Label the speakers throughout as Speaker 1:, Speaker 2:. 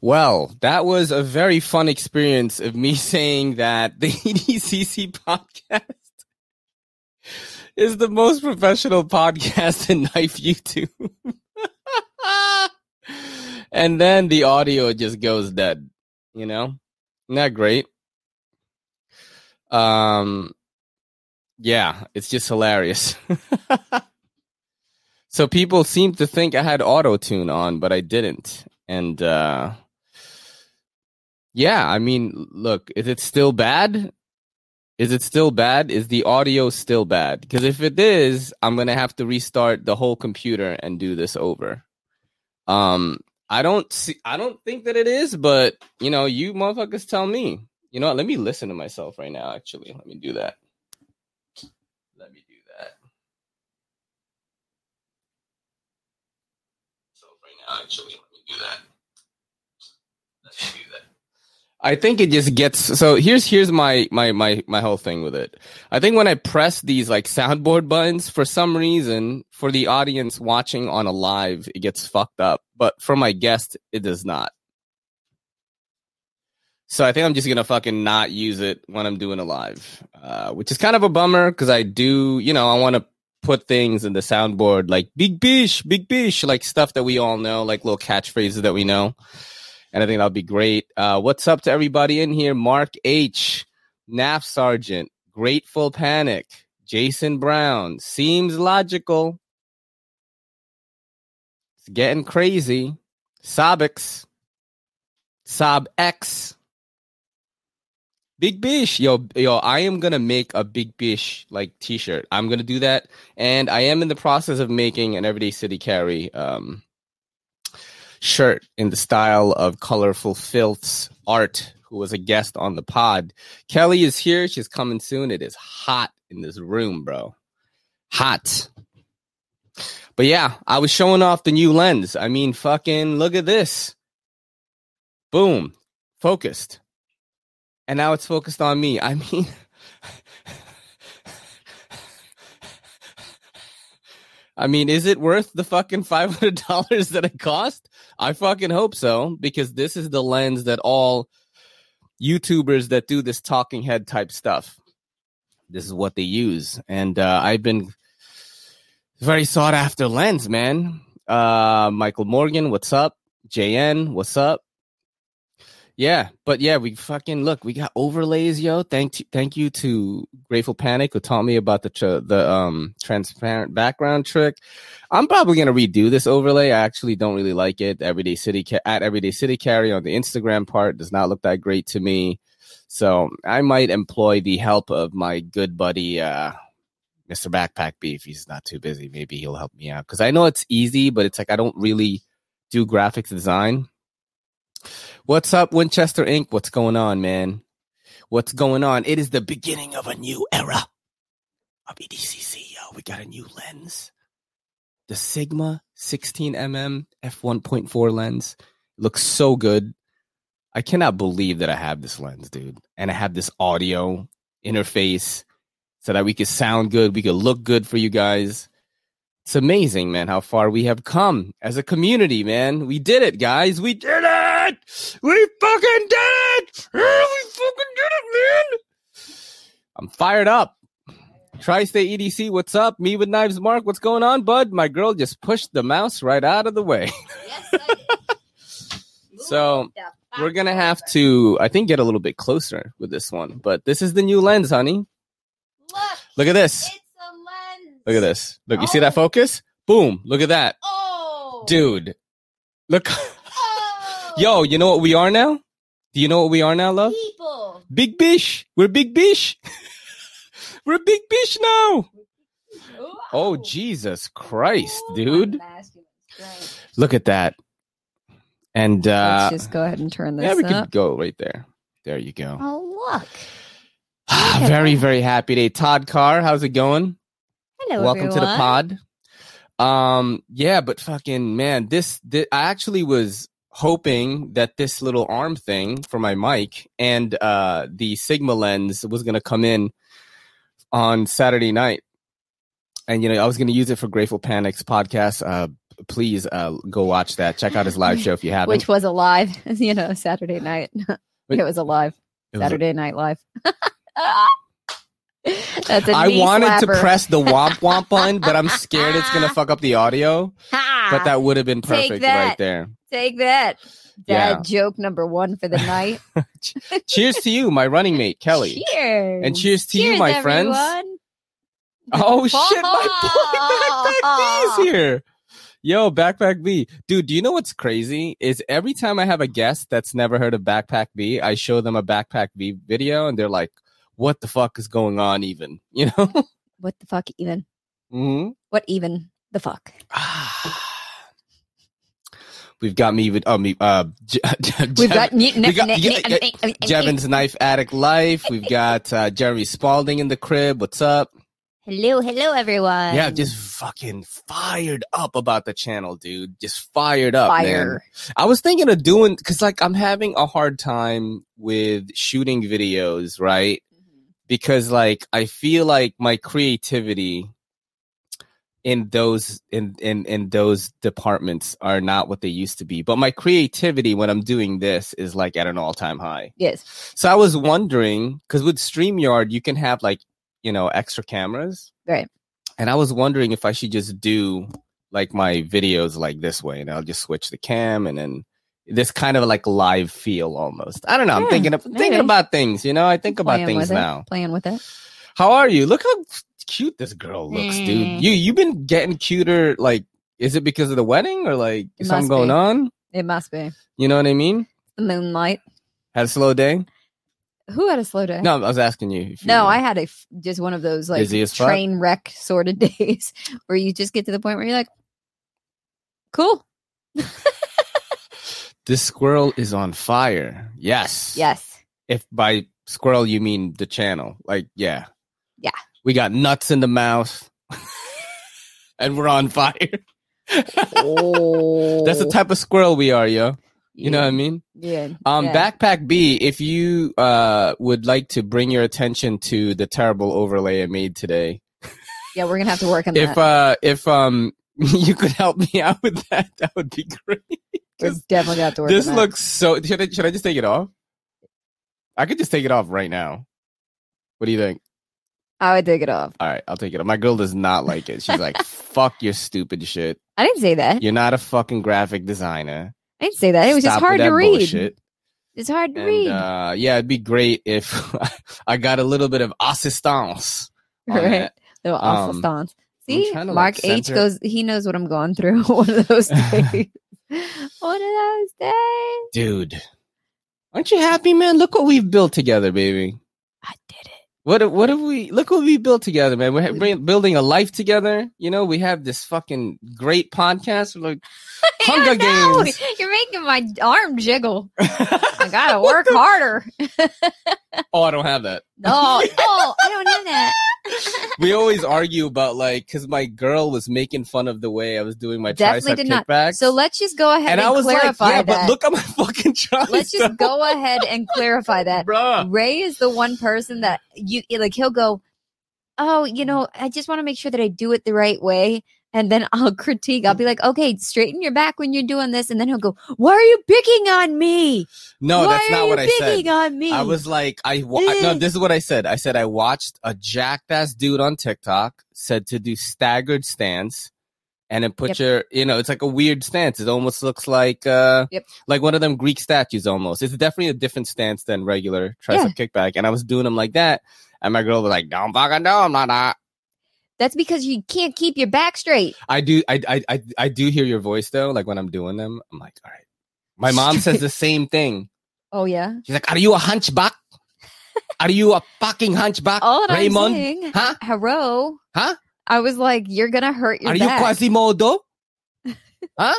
Speaker 1: Well, that was a very fun experience of me saying that the EDCC podcast is the most professional podcast in knife YouTube. and then the audio just goes dead, you know? Isn't great? Um yeah, it's just hilarious. so people seem to think I had auto tune on, but I didn't. And uh yeah, I mean, look, is it still bad? Is it still bad? Is the audio still bad? Because if it is, I'm gonna have to restart the whole computer and do this over. Um, I don't see. I don't think that it is, but you know, you motherfuckers tell me. You know what? Let me listen to myself right now. Actually, let me do that. Let me do that. So right now, actually, let me do that. Let me do that. I think it just gets so here's here's my my my my whole thing with it. I think when I press these like soundboard buttons for some reason for the audience watching on a live it gets fucked up, but for my guest it does not. So I think I'm just gonna fucking not use it when I'm doing a live, uh, which is kind of a bummer because I do, you know, I want to put things in the soundboard like big bish, big bish, like stuff that we all know, like little catchphrases that we know and I think that'll be great. Uh, what's up to everybody in here? Mark H, NAF Sergeant, Grateful Panic, Jason Brown. Seems logical. It's getting crazy. Sobix, Sob X, Big Bish, yo, yo, I am gonna make a Big Bish like T-shirt. I'm gonna do that, and I am in the process of making an Everyday City Carry um, shirt in the style of colorful filths art who was a guest on the pod. Kelly is here. She's coming soon. It is hot in this room bro. Hot. But yeah i was showing off the new lens. I mean fucking look at this. Boom. Focused. And now it's focused on me. I mean I mean, is it worth the fucking five hundred dollars that it cost? I fucking hope so because this is the lens that all YouTubers that do this talking head type stuff. This is what they use, and uh, I've been very sought after lens, man. Uh, Michael Morgan, what's up? JN, what's up? Yeah, but yeah, we fucking look. We got overlays, yo. Thank you, thank you to Grateful Panic who taught me about the the um transparent background trick. I'm probably gonna redo this overlay. I actually don't really like it. Everyday City ca- at Everyday City Carry on the Instagram part does not look that great to me. So I might employ the help of my good buddy, uh, Mr. Backpack Beef. He's not too busy. Maybe he'll help me out because I know it's easy, but it's like I don't really do graphics design. What's up, Winchester Inc.? What's going on, man? What's going on? It is the beginning of a new era of EDCC, yo. We got a new lens. The Sigma 16mm f1.4 lens looks so good. I cannot believe that I have this lens, dude. And I have this audio interface so that we could sound good, we could look good for you guys. It's amazing, man, how far we have come as a community, man. We did it, guys. We did it it! We fucking did it! we fucking did it, man! I'm fired up. Tri-State EDC, what's up? Me with Knives Mark, what's going on, bud? My girl just pushed the mouse right out of the way. Yes, so we're gonna have to, I think, get a little bit closer with this one. But this is the new lens, honey.
Speaker 2: Look,
Speaker 1: look at this. Look at this. Look, you see that oh. focus? Boom! Look at that,
Speaker 2: oh.
Speaker 1: dude. Look. Yo, you know what we are now? Do you know what we are now, love?
Speaker 2: People.
Speaker 1: Big Bish. We're Big Bish. We're Big Bish now. Oh, Jesus Christ, dude. Look at that. And uh
Speaker 3: let's just go ahead and turn this.
Speaker 1: Yeah, we
Speaker 3: up.
Speaker 1: could go right there. There you go.
Speaker 3: Oh, look.
Speaker 1: very, very happy day. Todd Carr, how's it going?
Speaker 3: Hello,
Speaker 1: Welcome
Speaker 3: everyone.
Speaker 1: to the pod. Um, yeah, but fucking man, this, this I actually was hoping that this little arm thing for my mic and uh, the Sigma lens was going to come in on Saturday night. And, you know, I was going to use it for Grateful Panic's podcast. Uh, please uh, go watch that. Check out his live show if you haven't.
Speaker 2: Which was a live, you know, Saturday night. It was a live
Speaker 1: It was a-
Speaker 2: Saturday Night Live. That's a
Speaker 1: I wanted to press the womp womp button, but I'm scared it's gonna fuck up the audio. But that would have been perfect right there.
Speaker 2: Take that. Dad
Speaker 1: Yeah.
Speaker 2: joke number one for the night.
Speaker 1: Cheers to you, my running mate Kelly.
Speaker 2: Cheers.
Speaker 1: And cheers to you,
Speaker 2: Cheers,
Speaker 1: my friends.
Speaker 2: everyone.
Speaker 1: Oh shit, my boy Backpack B is here. Yo, Backpack B. Dude, do you know what's crazy? Is every time I have a guest that's never heard of Backpack B, I show them a Backpack B video and they're like, what the fuck is going on even? You know?
Speaker 2: What the fuck even?
Speaker 1: hmm
Speaker 2: What even the fuck?
Speaker 1: We've got me with, oh, me, uh,
Speaker 2: We've got,
Speaker 1: we got- yeah, yeah,
Speaker 2: Jevin.
Speaker 1: Jevin's Knife Addict Life. We've got uh, Jeremy Spalding in the crib. What's up?
Speaker 2: Hello, hello, everyone.
Speaker 1: yeah, just fucking fired up about the channel, dude. Just fired up, man. I was thinking of doing because, like, I'm having a hard time with shooting videos, right? Because, like, I feel like my creativity in those in in in those departments are not what they used to be. But my creativity when I'm doing this is like at an all time high.
Speaker 2: Yes,
Speaker 1: So I was wondering because with Streamyard you can have like you know extra cameras,
Speaker 2: Right.
Speaker 1: And I was wondering if I should just do like my videos like this way, and I'll just switch the cam, and then this kind of like live feel almost. I don't know. I'm thinking of thinking about things. You know, I think about
Speaker 2: playing
Speaker 1: things
Speaker 2: it,
Speaker 1: now.
Speaker 2: Playing with it.
Speaker 1: How are you? Look how cute this girl looks,
Speaker 2: Mm.
Speaker 1: dude. You you've been getting cuter. Like, is it because of the wedding or like
Speaker 2: It
Speaker 1: something going
Speaker 2: be.
Speaker 1: on?
Speaker 2: It must be
Speaker 1: You know what I mean?
Speaker 2: the moonlight.
Speaker 1: Had a slow day?
Speaker 2: Who had a slow day?
Speaker 1: No, I was asking you. if you-
Speaker 2: No, I had a f- just one of those like
Speaker 1: Busy as fuck?
Speaker 2: train wreck sort of days where you just get to the point where you're like, cool.
Speaker 1: This squirrel is on fire. Yes.
Speaker 2: Yes.
Speaker 1: If by squirrel you mean the channel, like yeah,
Speaker 2: Yeah.
Speaker 1: We got nuts in the mouth, and we're on fire.
Speaker 2: Oh,
Speaker 1: That's the type of squirrel we are, yo. You know what I mean?
Speaker 2: Yeah.
Speaker 1: Um,
Speaker 2: yeah.
Speaker 1: Backpack B, if you uh would like to bring your attention to the terrible overlay I made today,
Speaker 2: Yeah, we're gonna have to work on
Speaker 1: if
Speaker 2: that.
Speaker 1: uh if um you could help me out with that, that would be great.
Speaker 2: we're definitely have to work.
Speaker 1: This
Speaker 2: on that.
Speaker 1: looks so. Should I should I just take it off? I could just take it off right now. What do you think?
Speaker 2: I would take it off.
Speaker 1: All right, I'll take it off. My girl does not like it. She's like, "Fuck your stupid shit.
Speaker 2: I didn't say that.
Speaker 1: You're not a fucking graphic designer."
Speaker 2: I didn't say that. It was just
Speaker 1: Stop with
Speaker 2: hard to read.
Speaker 1: bullshit.
Speaker 2: It's hard to
Speaker 1: And,
Speaker 2: read.
Speaker 1: uh, yeah, it'd be great if I got a little bit of assistance.
Speaker 2: right. Little
Speaker 1: Um,
Speaker 2: stance. See,
Speaker 1: to,
Speaker 2: Mark
Speaker 1: like,
Speaker 2: H goes. He knows what I'm going through. One of those days. One of those days.
Speaker 1: Dude, aren't you happy, man? Look what we've built together, baby.
Speaker 2: I did it.
Speaker 1: What what have we look what we built together, man? We're building a life together. You know, we have this fucking great podcast. We're like Hunger
Speaker 2: I know.
Speaker 1: Games.
Speaker 2: You're making my arm jiggle. I gotta work harder.
Speaker 1: oh, I don't have that.
Speaker 2: No, oh, oh I don't have that.
Speaker 1: We always argue about like because my girl was making fun of the way I was doing my
Speaker 2: Definitely
Speaker 1: tricep
Speaker 2: did not.
Speaker 1: kickbacks.
Speaker 2: So let's just go ahead
Speaker 1: and
Speaker 2: and,
Speaker 1: I was like,
Speaker 2: clarify
Speaker 1: yeah,
Speaker 2: that.
Speaker 1: but look at my fucking tricep,
Speaker 2: let's just go ahead and clarify that.
Speaker 1: bruh.
Speaker 2: Ray is the one person that you like. He'll go, "Oh, you know, I just want to make sure that I do it the right way." And then I'll critique. I'll be like, "Okay, straighten your back when you're doing this." And then he'll go, "Why are you picking on me?
Speaker 1: No,
Speaker 2: Why
Speaker 1: that's not what I said.
Speaker 2: picking on me?"
Speaker 1: I was like, I wa- no.
Speaker 2: Eh.
Speaker 1: This is what I said. I said I watched a jackass dude on TikTok said to do staggered stance, and then put
Speaker 2: Yep.
Speaker 1: your, you know, it's like a weird stance. It almost looks like, uh,
Speaker 2: Yep.
Speaker 1: like one of them Greek statues. Almost. It's definitely a different stance than regular tricep kickback. And I was doing them like that, and my girl was like, "Don't fucking do them like that."
Speaker 2: That's because you can't keep your back straight.
Speaker 1: I do, I, I, I, I do hear your voice though. Like when I'm doing them, I'm like, all right. My mom says the same thing.
Speaker 2: Oh yeah.
Speaker 1: She's like, "Are you a hunchback? Are you a fucking hunchback,
Speaker 2: All that
Speaker 1: Raymond?
Speaker 2: I'm saying,
Speaker 1: Huh?
Speaker 2: hello.
Speaker 1: Huh?
Speaker 2: I was like, you're gonna hurt your
Speaker 1: Are you
Speaker 2: back.
Speaker 1: Quasimodo? huh?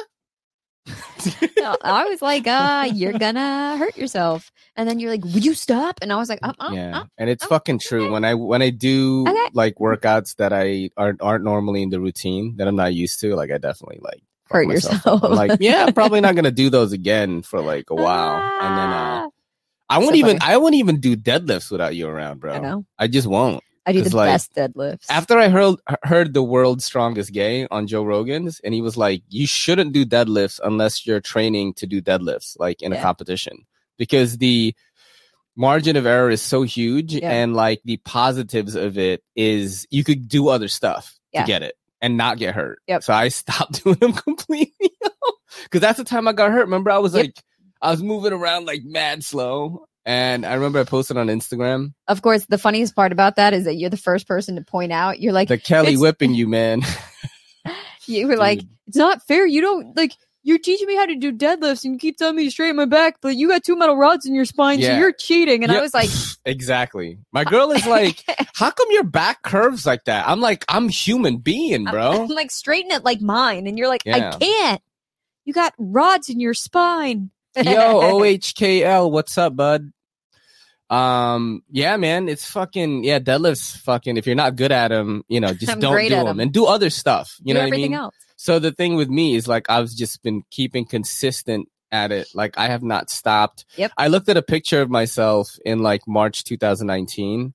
Speaker 2: I was like, uh, you're gonna hurt yourself. And then you're like, would you stop? And I was like, uh, uh,
Speaker 1: yeah,
Speaker 2: uh.
Speaker 1: and it's fucking true.
Speaker 2: okay.
Speaker 1: When I when I do
Speaker 2: Okay.
Speaker 1: like workouts that I aren't aren't normally in the routine that I'm not used to, like I definitely like
Speaker 2: hurt yourself.
Speaker 1: Like, yeah, I'm probably not gonna do those again for like a while, and then uh,
Speaker 2: Ah,
Speaker 1: I won't
Speaker 2: So
Speaker 1: even
Speaker 2: funny.
Speaker 1: I won't even do deadlifts without you around, bro.
Speaker 2: I.
Speaker 1: I just won't.
Speaker 2: I do the
Speaker 1: like,
Speaker 2: best deadlifts.
Speaker 1: After I heard heard the world's strongest gay on Joe Rogan's, and he was like, "You shouldn't do deadlifts unless you're training to do deadlifts, like in a competition, because the margin of error is so huge,
Speaker 2: Yeah.
Speaker 1: and like the positives of it is you could do other stuff
Speaker 2: Yeah.
Speaker 1: to get it and not get hurt.
Speaker 2: Yep.
Speaker 1: So I stopped doing them completely because that's the time I got hurt. Remember, I was
Speaker 2: Yep.
Speaker 1: like, I was moving around like mad slow. And I remember I posted on Instagram
Speaker 2: of course, the funniest part about that is that you're the first person to point out. You're like,
Speaker 1: the Kelly whipping you, man.
Speaker 2: you were like, it's not fair. You don't like. You're teaching me how to do deadlifts, and you keep telling me to straighten my back, but you got two metal rods in your spine, so you're cheating. And I was like,
Speaker 1: exactly. My girl is like, how come your back curves like that? I'm like, I'm human being, bro.
Speaker 2: I'm like, straighten it like mine, and you're like,
Speaker 1: Yeah.
Speaker 2: I can't. You got rods in your spine.
Speaker 1: Yo, OHKL, what's up, bud? Um, yeah, man, it's fucking yeah, deadlifts fucking if you're not good at them, you know, just
Speaker 2: I'm
Speaker 1: don't do
Speaker 2: them.
Speaker 1: them
Speaker 2: 'em.
Speaker 1: and do other stuff. You
Speaker 2: do
Speaker 1: know what I
Speaker 2: everything
Speaker 1: mean?
Speaker 2: else.
Speaker 1: So the thing with me is like I've just been keeping consistent at it. Like I have not stopped.
Speaker 2: Yep.
Speaker 1: I looked at a picture of myself in like March 2019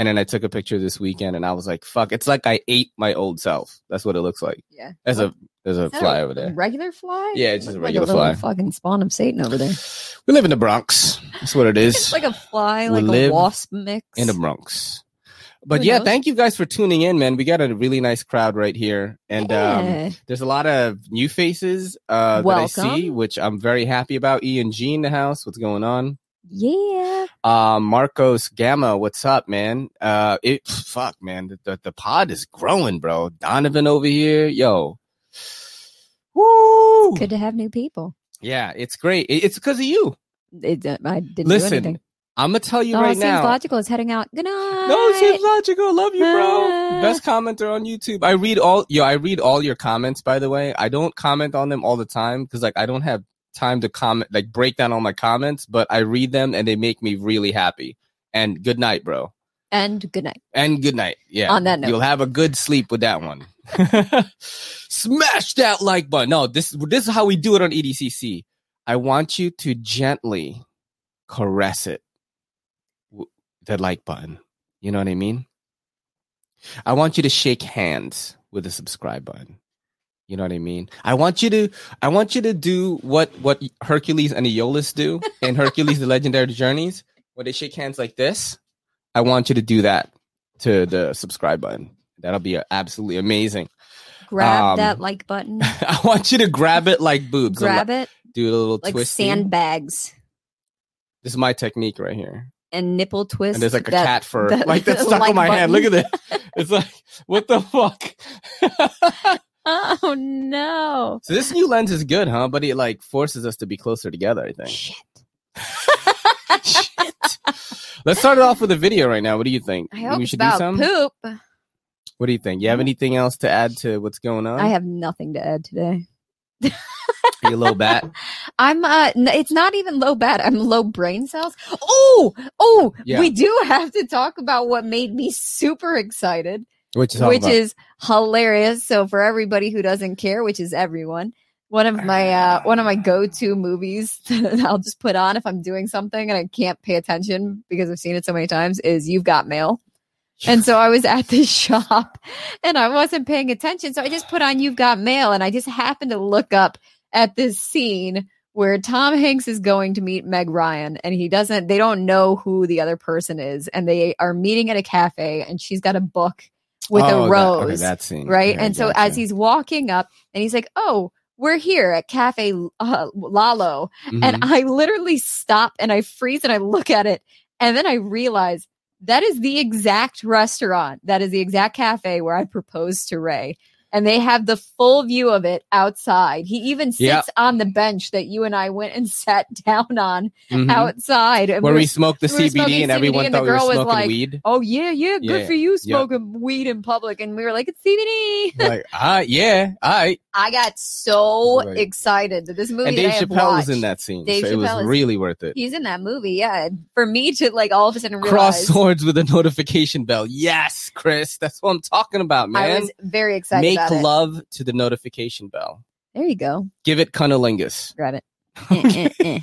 Speaker 1: and then I took a picture this weekend and I was like, fuck, it's like I ate my old self. That's what it looks like.
Speaker 2: Yeah.
Speaker 1: There's a there's a fly
Speaker 2: a
Speaker 1: over there.
Speaker 2: Regular fly?
Speaker 1: Yeah, it's just a regular
Speaker 2: like a
Speaker 1: fly.
Speaker 2: Fucking spawn of Satan over there.
Speaker 1: We live in the Bronx. That's what it is.
Speaker 2: It's like a fly,
Speaker 1: We
Speaker 2: like a wasp mix.
Speaker 1: in the Bronx. But
Speaker 2: Who
Speaker 1: yeah,
Speaker 2: knows?
Speaker 1: thank you guys for tuning in, man. We got a really nice crowd right here. And um There's a lot of new faces uh, that I see, which I'm very happy about. E and G in the house. What's going on?
Speaker 2: Yeah.
Speaker 1: Um, Marcos Gamma, what's up, man? Uh, it fuck, man. The, the the pod is growing, bro. Donovan over here, yo. Woo!
Speaker 2: Good to have new people.
Speaker 1: Yeah, it's great. It- it's because of you.
Speaker 2: It, uh, I didn't
Speaker 1: listen. I'm gonna tell you
Speaker 2: Oh,
Speaker 1: right
Speaker 2: seems
Speaker 1: now.
Speaker 2: logical. is heading out. Good night.
Speaker 1: No, it seems logical. Love you, bro.
Speaker 2: Ah.
Speaker 1: Best commenter on YouTube. I read all yo, I read all your comments, by the way. I don't comment on them all the time because like I don't have time to comment like break down all my comments, but I read them and they make me really happy. And good night, bro.
Speaker 2: and good night.
Speaker 1: And good night. Yeah.
Speaker 2: On that note.
Speaker 1: You'll have a good sleep with that one. Smash that like button. No, this this is how we do it on EDCC. I want you to gently caress it. The like button. You know what I mean? I want you to shake hands with the subscribe button. You know what I mean? I want you to I want you to do what what Hercules and Iolaus do in Hercules the Legendary Journeys, where they shake hands like this. I want you to do that to the subscribe button. That'll be absolutely amazing.
Speaker 2: Grab
Speaker 1: Um,
Speaker 2: that like button.
Speaker 1: I want you to grab it like boobs.
Speaker 2: Grab it
Speaker 1: Do a little
Speaker 2: like
Speaker 1: twisty.
Speaker 2: sandbags
Speaker 1: This is my technique right here.
Speaker 2: and nipple twist.
Speaker 1: And there's like a
Speaker 2: that-
Speaker 1: cat fur,
Speaker 2: that-
Speaker 1: like that's stuck
Speaker 2: like
Speaker 1: on my hand. Look at this. It's like, what the fuck?
Speaker 2: Oh no!
Speaker 1: so this new lens is good, huh? But it like forces us to be closer together. I think.
Speaker 2: Shit.
Speaker 1: Shit. Let's start it off with a video right now. What do you think?
Speaker 2: I hope
Speaker 1: we should do some.
Speaker 2: poop.
Speaker 1: What do you think? You have anything else to add to what's going on?
Speaker 2: I have nothing to add today.
Speaker 1: Are you low bat.
Speaker 2: I'm uh n- it's not even low bat. I'm low brain cells. Oh, oh,
Speaker 1: Yeah.
Speaker 2: we do have to talk about what made me super excited,
Speaker 1: Which is
Speaker 2: which is hilarious. So for everybody who doesn't care, which is everyone, one of my uh one of my go-to movies that I'll just put on if I'm doing something and I can't pay attention because I've seen it so many times is You've Got Mail. And so I was at the shop and I wasn't paying attention. So I just put on You've Got Mail and I just happened to look up at this scene where Tom Hanks is going to meet Meg Ryan and he doesn't, they don't know who the other person is. And they are meeting at a cafe and she's got a book with
Speaker 1: Oh,
Speaker 2: a
Speaker 1: that-
Speaker 2: rose.
Speaker 1: okay, that scene.
Speaker 2: right.
Speaker 1: Okay,
Speaker 2: and so as he's walking up and he's like, Oh, we're here at Cafe uh, Lalo.
Speaker 1: Mhm.
Speaker 2: And I literally stop and I freeze and I look at it. And then I realize that is the exact restaurant. That is the exact cafe where I proposed to Ray. And they have the full view of it outside. He even sits
Speaker 1: Yeah.
Speaker 2: on the bench that you and I went and sat down on
Speaker 1: Mhm.
Speaker 2: outside. And
Speaker 1: where
Speaker 2: we
Speaker 1: we smoked the
Speaker 2: we
Speaker 1: CBD and everyone
Speaker 2: CBD and
Speaker 1: thought
Speaker 2: the
Speaker 1: we were
Speaker 2: girl was
Speaker 1: smoking
Speaker 2: like,
Speaker 1: weed.
Speaker 2: oh, yeah, yeah, good
Speaker 1: Yeah,
Speaker 2: for you
Speaker 1: yeah.
Speaker 2: smoking weed in public. And we were like, it's CBD.
Speaker 1: like, ah, yeah, all right.
Speaker 2: I got so
Speaker 1: Right.
Speaker 2: excited that this movie
Speaker 1: And Dave Chappelle was in that scene,
Speaker 2: Dave
Speaker 1: so it was really worth it.
Speaker 2: He's in that movie, yeah. For me to like all of a sudden realize
Speaker 1: Cross swords with a notification bell. Yes, Chris, that's what I'm talking about, man.
Speaker 2: I was very excited
Speaker 1: Make
Speaker 2: it.
Speaker 1: love to the notification bell.
Speaker 2: There you go.
Speaker 1: Give it cunnilingus.
Speaker 2: Grab it. Eh, eh, eh.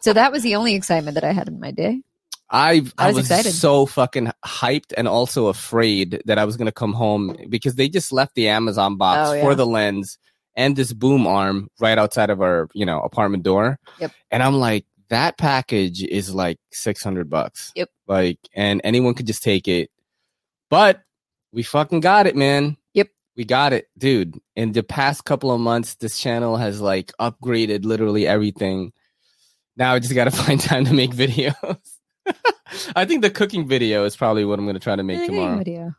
Speaker 2: so that was the only excitement that I had in my day.
Speaker 1: I I,
Speaker 2: I was
Speaker 1: was,
Speaker 2: excited.
Speaker 1: so fucking hyped and also afraid that I was gonna come home because they just left the Amazon box
Speaker 2: Oh, yeah.
Speaker 1: for the lens and this boom arm right outside of our you know apartment door.
Speaker 2: Yep.
Speaker 1: And I'm like, that package is like six hundred bucks.
Speaker 2: Yep.
Speaker 1: Like, and anyone could just take it, but we fucking got it, man. We got it, dude. In the past couple of months, this channel has like upgraded literally everything. Now I just got to find time to make videos. I think the cooking video is probably what I'm going to try to make tomorrow.
Speaker 2: Video.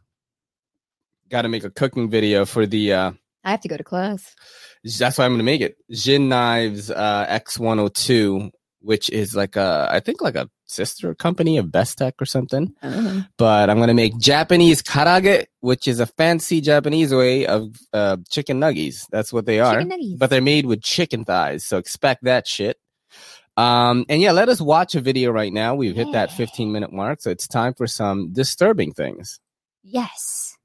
Speaker 1: Got to make a cooking video for the. uh
Speaker 2: I have to go to class.
Speaker 1: That's why I'm going to make it. Jin Knives uh, X102, which is like a, I think like a sister company of Bestech or something.
Speaker 2: Uh,
Speaker 1: But I'm to make Japanese karaage, which is a fancy Japanese way of uh, chicken nuggies. That's what they are. but they're made with chicken thighs. So expect that shit. Um, and yeah, let us watch a video right now. We've hit that 15 minute mark. So it's time for some disturbing things.
Speaker 2: yes.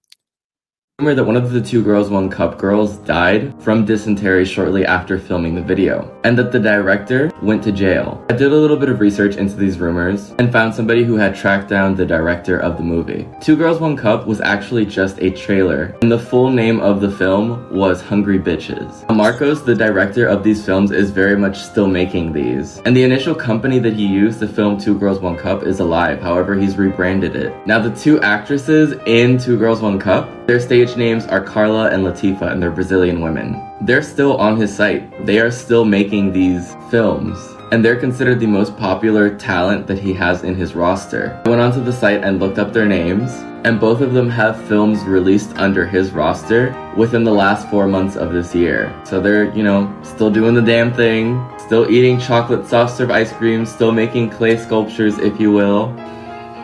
Speaker 3: Rumor that one of the two girls one cup girls died from dysentery shortly after filming the video and that the director went to jail. I did a little bit of research into these rumors and found somebody who had tracked down the director of the movie. Two girls one cup was actually just a trailer and the full name of the film was hungry bitches. Marcos the director of these films is very much still making these and the initial company that he used to film two girls one cup is alive however he's rebranded it. Now the two actresses in two girls one cup their stage names are Carla and Latifa, and they're Brazilian women. They're still on his site. They are still making these films. And they're considered the most popular talent that he has in his roster. I went onto the site and looked up their names, and both of them have films released under his roster within the last four months of this year. So they're, you know, still doing the damn thing, still eating chocolate soft serve ice cream, still making clay sculptures, if you will.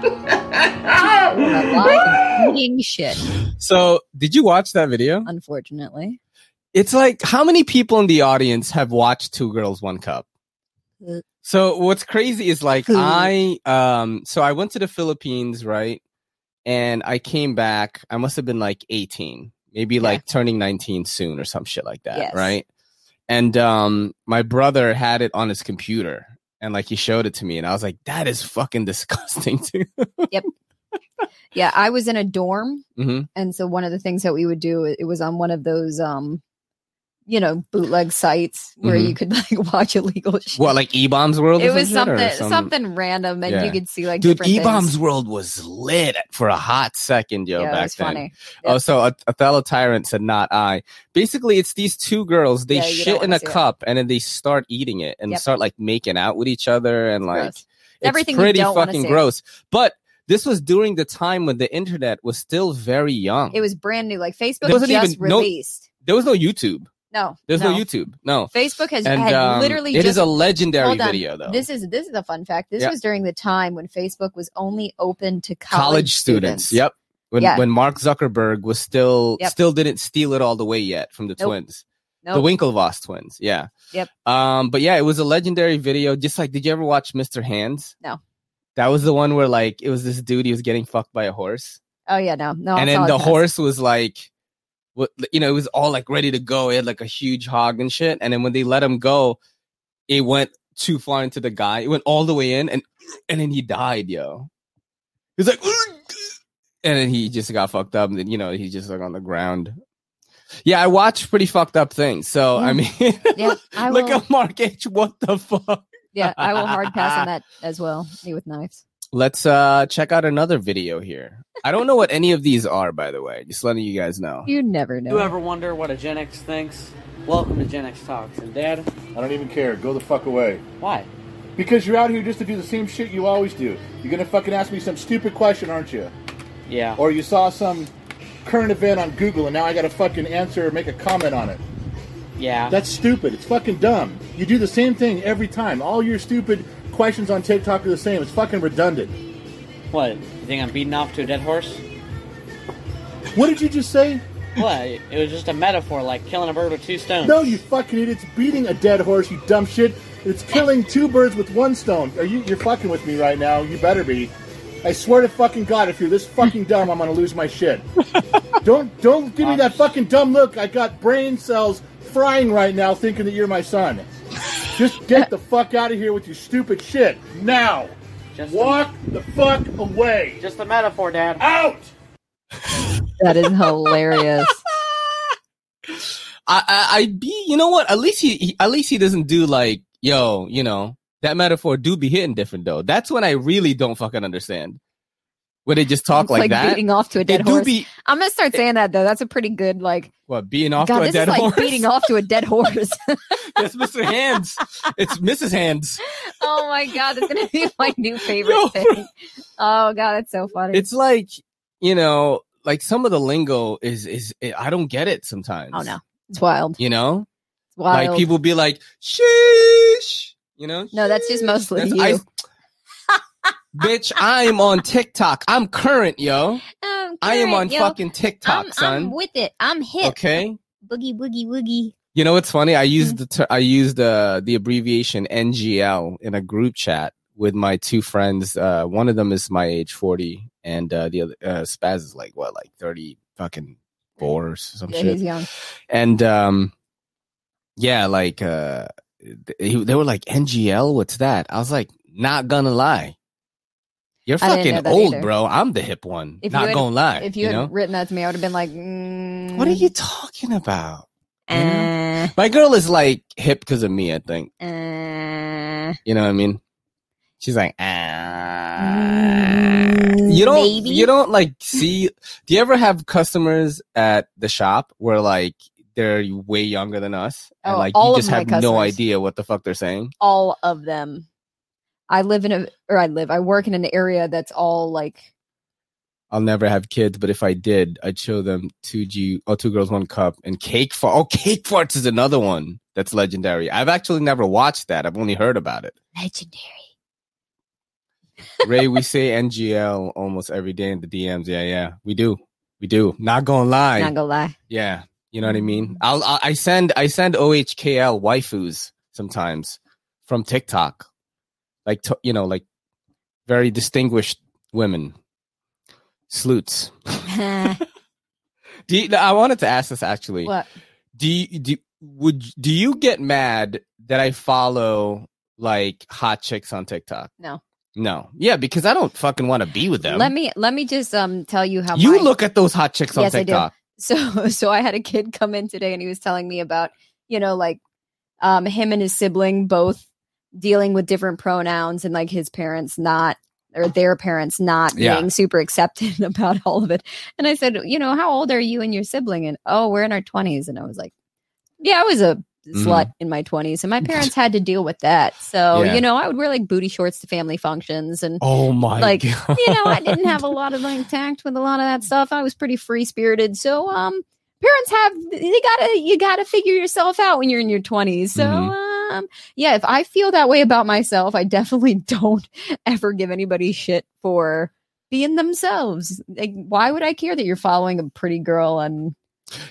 Speaker 2: We're alive and eating shit.
Speaker 1: So did you watch that video?
Speaker 2: Unfortunately.
Speaker 1: It's like, how many people in the audience have watched Two Girls, One Cup?
Speaker 2: Uh,
Speaker 1: So what's crazy is like I um so I went to the Philippines, right? And I came back. I must have been like 18, maybe like turning 19 soon or some shit like that,
Speaker 2: Yes.
Speaker 1: right? And um my brother had it on his computer and like he showed it to me and I was like that is fucking disgusting too.
Speaker 2: Yeah, I was in a dorm,
Speaker 1: hmm
Speaker 2: and so one of the things that we would do it was on one of those um you know bootleg sites where
Speaker 1: Mhm.
Speaker 2: you could like watch illegal shit.
Speaker 1: What like eBaum's World?
Speaker 2: it was
Speaker 1: some shit, or
Speaker 2: something
Speaker 1: some-
Speaker 2: something random, and
Speaker 1: Yeah.
Speaker 2: you could see like
Speaker 1: Dude, E Bombs
Speaker 2: things.
Speaker 1: World was lit for a hot second, yo,
Speaker 2: yeah,
Speaker 1: back then.
Speaker 2: funny.
Speaker 1: Oh, so Oth- Othello Tyrant said, "Not I." Basically, it's these two girls. They
Speaker 2: Yeah,
Speaker 1: shit in a cup and then they start eating it and
Speaker 2: Yep.
Speaker 1: start like making out with each other and like
Speaker 2: gross.
Speaker 1: it's
Speaker 2: Everything
Speaker 1: pretty fucking gross. But this was during the time when the internet was still very young.
Speaker 2: It was brand new. Like Facebook
Speaker 1: wasn't
Speaker 2: just
Speaker 1: even- no-
Speaker 2: released.
Speaker 1: there was no YouTube.
Speaker 2: No,
Speaker 1: There's no, YouTube. No.
Speaker 2: Facebook has
Speaker 1: And
Speaker 2: had
Speaker 1: um,
Speaker 2: literally
Speaker 1: it
Speaker 2: just
Speaker 1: is a legendary video though.
Speaker 2: This is this is a fun fact. This was during the time when Facebook was only open to college,
Speaker 1: college students. Yep. When
Speaker 2: Yeah.
Speaker 1: when Mark Zuckerberg was still
Speaker 2: Yep.
Speaker 1: still didn't steal it all the way yet from the
Speaker 2: Nope.
Speaker 1: twins.
Speaker 2: Nope.
Speaker 1: The Winklevoss twins. Yeah.
Speaker 2: Yep.
Speaker 1: Um, but yeah, it was a legendary video. Just like, did you ever watch Mr. Hands?
Speaker 2: No.
Speaker 1: That was the one where like it was this dude he was getting fucked by a horse,
Speaker 2: oh yeah, no, no.
Speaker 1: and then the horse was like, what you know, it was all like ready to go. It had like a huge hog and shit, and then when they let him go, it went too far into the guy. It went all the way in, and and then he died, yo. He's like, and then he just got fucked up, and then you know he just like on the ground. Yeah, I watch pretty fucked up things. So I mean,
Speaker 2: Yeah, I
Speaker 1: look at Mark H. What the fuck?
Speaker 2: Yeah, I will hard pass on that as well. Me with knives.
Speaker 1: Let's uh check out another video here. I don't know what any of these are, by the way. Just letting you guys know.
Speaker 2: You never know.
Speaker 4: You ever wonder what a Gen X thinks? Welcome to Gen X Talks. And Dad,
Speaker 5: I don't even care. Go the fuck away.
Speaker 4: why?
Speaker 5: Because you're out here just to do the same shit you always do. You're gonna fucking ask me some stupid question, aren't you?
Speaker 4: Yeah.
Speaker 5: Or you saw some current event on Google and now I gotta fucking answer or make a comment on it.
Speaker 4: yeah.
Speaker 5: That's stupid. It's fucking dumb. You do the same thing every time. All your stupid questions on TikTok are the same. It's fucking redundant.
Speaker 4: what? You think I'm beating off to a dead horse?
Speaker 5: What did you just say?
Speaker 4: What? It was just a metaphor, like killing a bird with two stones.
Speaker 5: No, you fucking idiot. It's beating a dead horse, you dumb shit. It's killing two birds with one stone. Are you you're fucking with me right now? You better be. I swear to fucking God, if you're this fucking dumb, I'm gonna lose my shit. don't don't give me um, that fucking dumb look. I got brain cells frying right now thinking that you're my son. Just get the fuck out of here with your stupid shit. Now.
Speaker 4: Just
Speaker 5: Walk the fuck away.
Speaker 4: Just a metaphor, Dad.
Speaker 5: Out.
Speaker 2: That is hilarious.
Speaker 1: I, I I be you know what? At least he, he at least he doesn't do like yo, you know that metaphor do be hitting different though. That's when I really don't fucking understand. When they just talk
Speaker 2: It's
Speaker 1: like, that.
Speaker 2: beating off to a dead horse.
Speaker 1: be
Speaker 2: I'm gonna start saying that though. That's a pretty good like.
Speaker 1: what being off
Speaker 2: God,
Speaker 1: to a
Speaker 2: this
Speaker 1: dead
Speaker 2: is like beating off to a dead horse.
Speaker 1: That's Mr. Hands. It's Mrs. Hands.
Speaker 2: oh my god, that's gonna be my new favorite
Speaker 1: Yo.
Speaker 2: thing. Oh god, that's so funny.
Speaker 1: It's like you know, like some of the lingo is is I don't get it sometimes.
Speaker 2: oh no, it's wild.
Speaker 1: You know,
Speaker 2: It's wild.
Speaker 1: like people be like, "Sheesh," you know.
Speaker 2: no, that's just mostly
Speaker 1: That's-
Speaker 2: you.
Speaker 1: I- Bitch, I'm on TikTok. I'm current, yo.
Speaker 2: Um,
Speaker 1: I am on
Speaker 2: yo.
Speaker 1: fucking TikTok,
Speaker 2: I'm,
Speaker 1: son.
Speaker 2: I'm with it. I'm hip.
Speaker 1: okay.
Speaker 2: Boogie woogie woogie.
Speaker 1: You know what's funny? I
Speaker 2: Mm-hmm.
Speaker 1: used the ter- I used uh, the abbreviation NGL in a group chat with my two friends. Uh, one of them is my age, forty, and uh, the other uh, Spaz is like what, like thirty, fucking four or some
Speaker 2: Yeah,
Speaker 1: shit.
Speaker 2: he's young.
Speaker 1: And um, yeah, like uh, they, they were like NGL. What's that? I was like, not gonna lie. You're
Speaker 2: I didn't know
Speaker 1: fucking old,
Speaker 2: either.
Speaker 1: bro. I'm the hip one.
Speaker 2: If
Speaker 1: not
Speaker 2: had-
Speaker 1: gonna lie.
Speaker 2: If you,
Speaker 1: you
Speaker 2: had
Speaker 1: know
Speaker 2: written that to me, I would have been like, mm,
Speaker 1: what are you talking about?
Speaker 2: Uh,
Speaker 1: My girl is like hip because of me. I think.
Speaker 2: uh,
Speaker 1: You know what I mean? She's like, ah.
Speaker 2: mm,
Speaker 1: You don't.
Speaker 2: maybe?
Speaker 1: You don't like see. Do you ever have customers at the shop where like they're way younger than us, and
Speaker 2: Oh,
Speaker 1: like you just have no idea what the fuck they're saying?
Speaker 2: all of them. I live in a, or I live, I work in an area that's all like,
Speaker 1: I'll never have kids, but if I did, I'd show them two G, oh, two girls, one cup, and cake fart. Oh, cake farts is another one that's legendary. I've actually never watched that. I've only heard about it.
Speaker 2: legendary.
Speaker 1: Ray, we say NGL almost every day in the DMs. Yeah, yeah, we do, we do. Not gonna lie.
Speaker 2: Not gonna lie.
Speaker 1: Yeah, you know what I mean. I'll, i I send I send OHKL waifus sometimes from TikTok, like you know, like very distinguished women, sleuts. Do you, I wanted to ask this actually.
Speaker 2: what?
Speaker 1: Do you, do would do you get mad that I follow like hot chicks on TikTok?
Speaker 2: No.
Speaker 1: No. Yeah, because I don't fucking want to be with them.
Speaker 2: Let me, let me just, um, tell you how
Speaker 1: you
Speaker 2: my-
Speaker 1: look at those hot chicks on
Speaker 2: Yes, I do.
Speaker 1: TikTok.
Speaker 2: so so i had a kid come in today and he was telling me about you know like um him and his sibling both dealing with different pronouns and like his parents not or their parents not
Speaker 1: Yeah.
Speaker 2: being super accepting about all of it and i said you know how old are you and your sibling and oh we're in our 20s and i was like yeah i was a
Speaker 1: Mm-hmm.
Speaker 2: slut in my 20s and my parents had to deal with that so
Speaker 1: Yeah.
Speaker 2: you know i would wear like booty shorts to family functions and
Speaker 1: Oh my
Speaker 2: Like,
Speaker 1: god.
Speaker 2: you know, I didn't have a lot of like tact with a lot of that stuff. I was pretty free spirited. So, um, parents have they gotta you gotta figure yourself out when you're in your twenties. So,
Speaker 1: Mhm.
Speaker 2: Um, yeah, if I feel that way about myself, I definitely don't ever give anybody shit for being themselves. Like, why would I care that you're following a pretty girl? And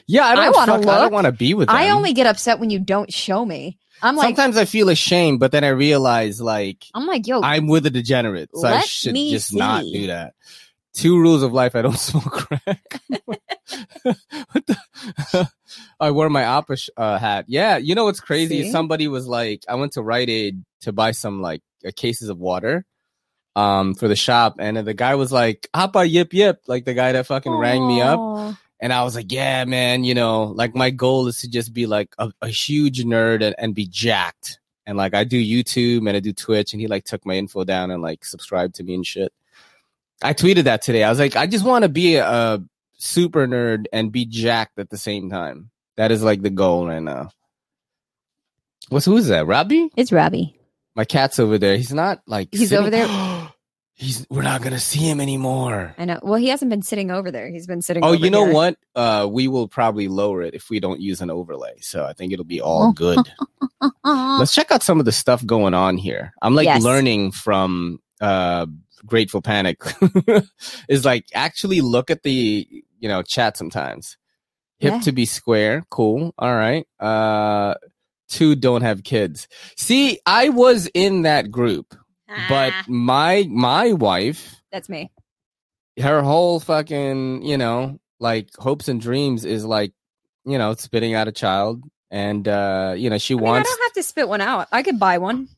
Speaker 1: Yeah, I don't.
Speaker 2: wanna
Speaker 1: fuck- I don't want to be with them.
Speaker 2: I only get upset when you don't show me. I'm like,
Speaker 1: Sometimes I feel ashamed, but then I realize like
Speaker 2: I'm like, yo,
Speaker 1: I'm with a degenerate, so I should just not do that. Two rules of life: I don't smoke crack. what the? I wore my opera sh- uh, hat. Yeah, you know what's crazy?
Speaker 2: See?
Speaker 1: Somebody was like, I went to Rite Aid to buy some like uh, cases of water, um, for the shop, and the guy was like, "Hapa yip yip," like the guy that fucking rang me up. And I was like, yeah, man, you know, like my goal is to just be like a, a huge nerd and, and be jacked. And like I do YouTube and I do Twitch and he like took my info down and like subscribed to me and shit. I tweeted that today. I was like, I just want to be a super nerd and be jacked at the same time. That is like the goal right now. What's who is that? Robbie?
Speaker 2: It's Robbie.
Speaker 1: My cat's over there. He's not like
Speaker 2: He's
Speaker 1: sitting-
Speaker 2: over there.
Speaker 1: He's we're not gonna see him anymore.
Speaker 2: I know. Well, he hasn't been sitting over there. He's been sitting.
Speaker 1: Oh, you know
Speaker 2: here.
Speaker 1: what? Uh, we will probably lower it if we don't use an overlay. So I think it'll be
Speaker 2: Oh.
Speaker 1: all good. Let's check out some of the stuff going on here. I'm like
Speaker 2: Yes.
Speaker 1: learning from uh Grateful Panic. is like actually look at the you know chat sometimes. Hip
Speaker 2: Yeah.
Speaker 1: to be square, cool. All right. Uh, two don't have kids. See, I was in that group, but
Speaker 2: Ah,
Speaker 1: my my wife
Speaker 2: that's me.
Speaker 1: her whole fucking, you know, like hopes and dreams is like, you know, spitting out a child. And, uh, you know, she
Speaker 2: I, mean, I don't have to spit one out. I could buy one.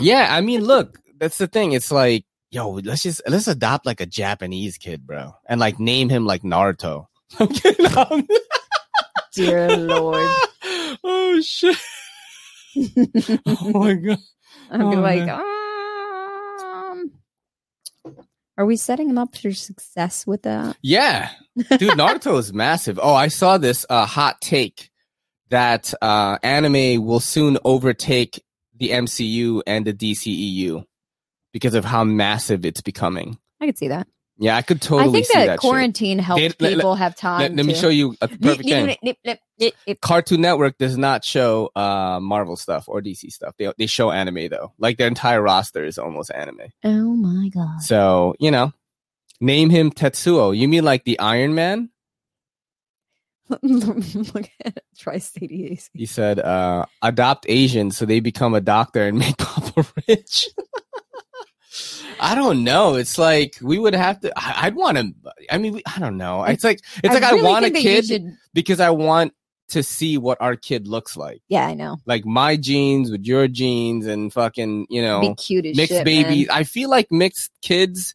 Speaker 1: yeah, I mean, look, that's the thing. It's like, yo, let's just let's adopt like a Japanese kid, bro, and like name him like Naruto. I'm kidding. I'm-
Speaker 2: Dear Lord.
Speaker 1: oh shit. oh my god.
Speaker 2: I'm
Speaker 1: Oh,
Speaker 2: like, um, are we setting him up for success with that?
Speaker 1: Yeah. Dude, Naruto is massive. Oh, I saw this uh, hot take that uh, anime will soon overtake the MCU and the DCEU because of how massive it's becoming.
Speaker 2: I could see that.
Speaker 1: Yeah, I could totally
Speaker 2: I think
Speaker 1: see
Speaker 2: that,
Speaker 1: that. shit.
Speaker 2: quarantine helped
Speaker 1: They- let-
Speaker 2: people have time.
Speaker 1: Let, let me show you a perfect thing.
Speaker 2: Nip, nip, nip, nip, nip.
Speaker 1: Cartoon Network does not show uh, Marvel stuff or DC stuff. They they show anime though. Like their entire roster is almost anime.
Speaker 2: Oh my god.
Speaker 1: So you know, name him Tetsuo. You mean like the Iron Man?
Speaker 2: Look at Tri-State AC.
Speaker 1: He said, uh, adopt Asians so they become a doctor and make Papa rich. I don't know. It's like we would have to. I, I'd want to. I mean, we, I don't know. It's like it's like I want a
Speaker 2: think that you
Speaker 1: kid
Speaker 2: should-
Speaker 1: because I want to see what our kid looks like.
Speaker 2: yeah, I know.
Speaker 1: Like my genes with your genes and fucking you know
Speaker 2: Be cute as
Speaker 1: mixed
Speaker 2: shit,
Speaker 1: babies.
Speaker 2: man.
Speaker 1: I feel like mixed kids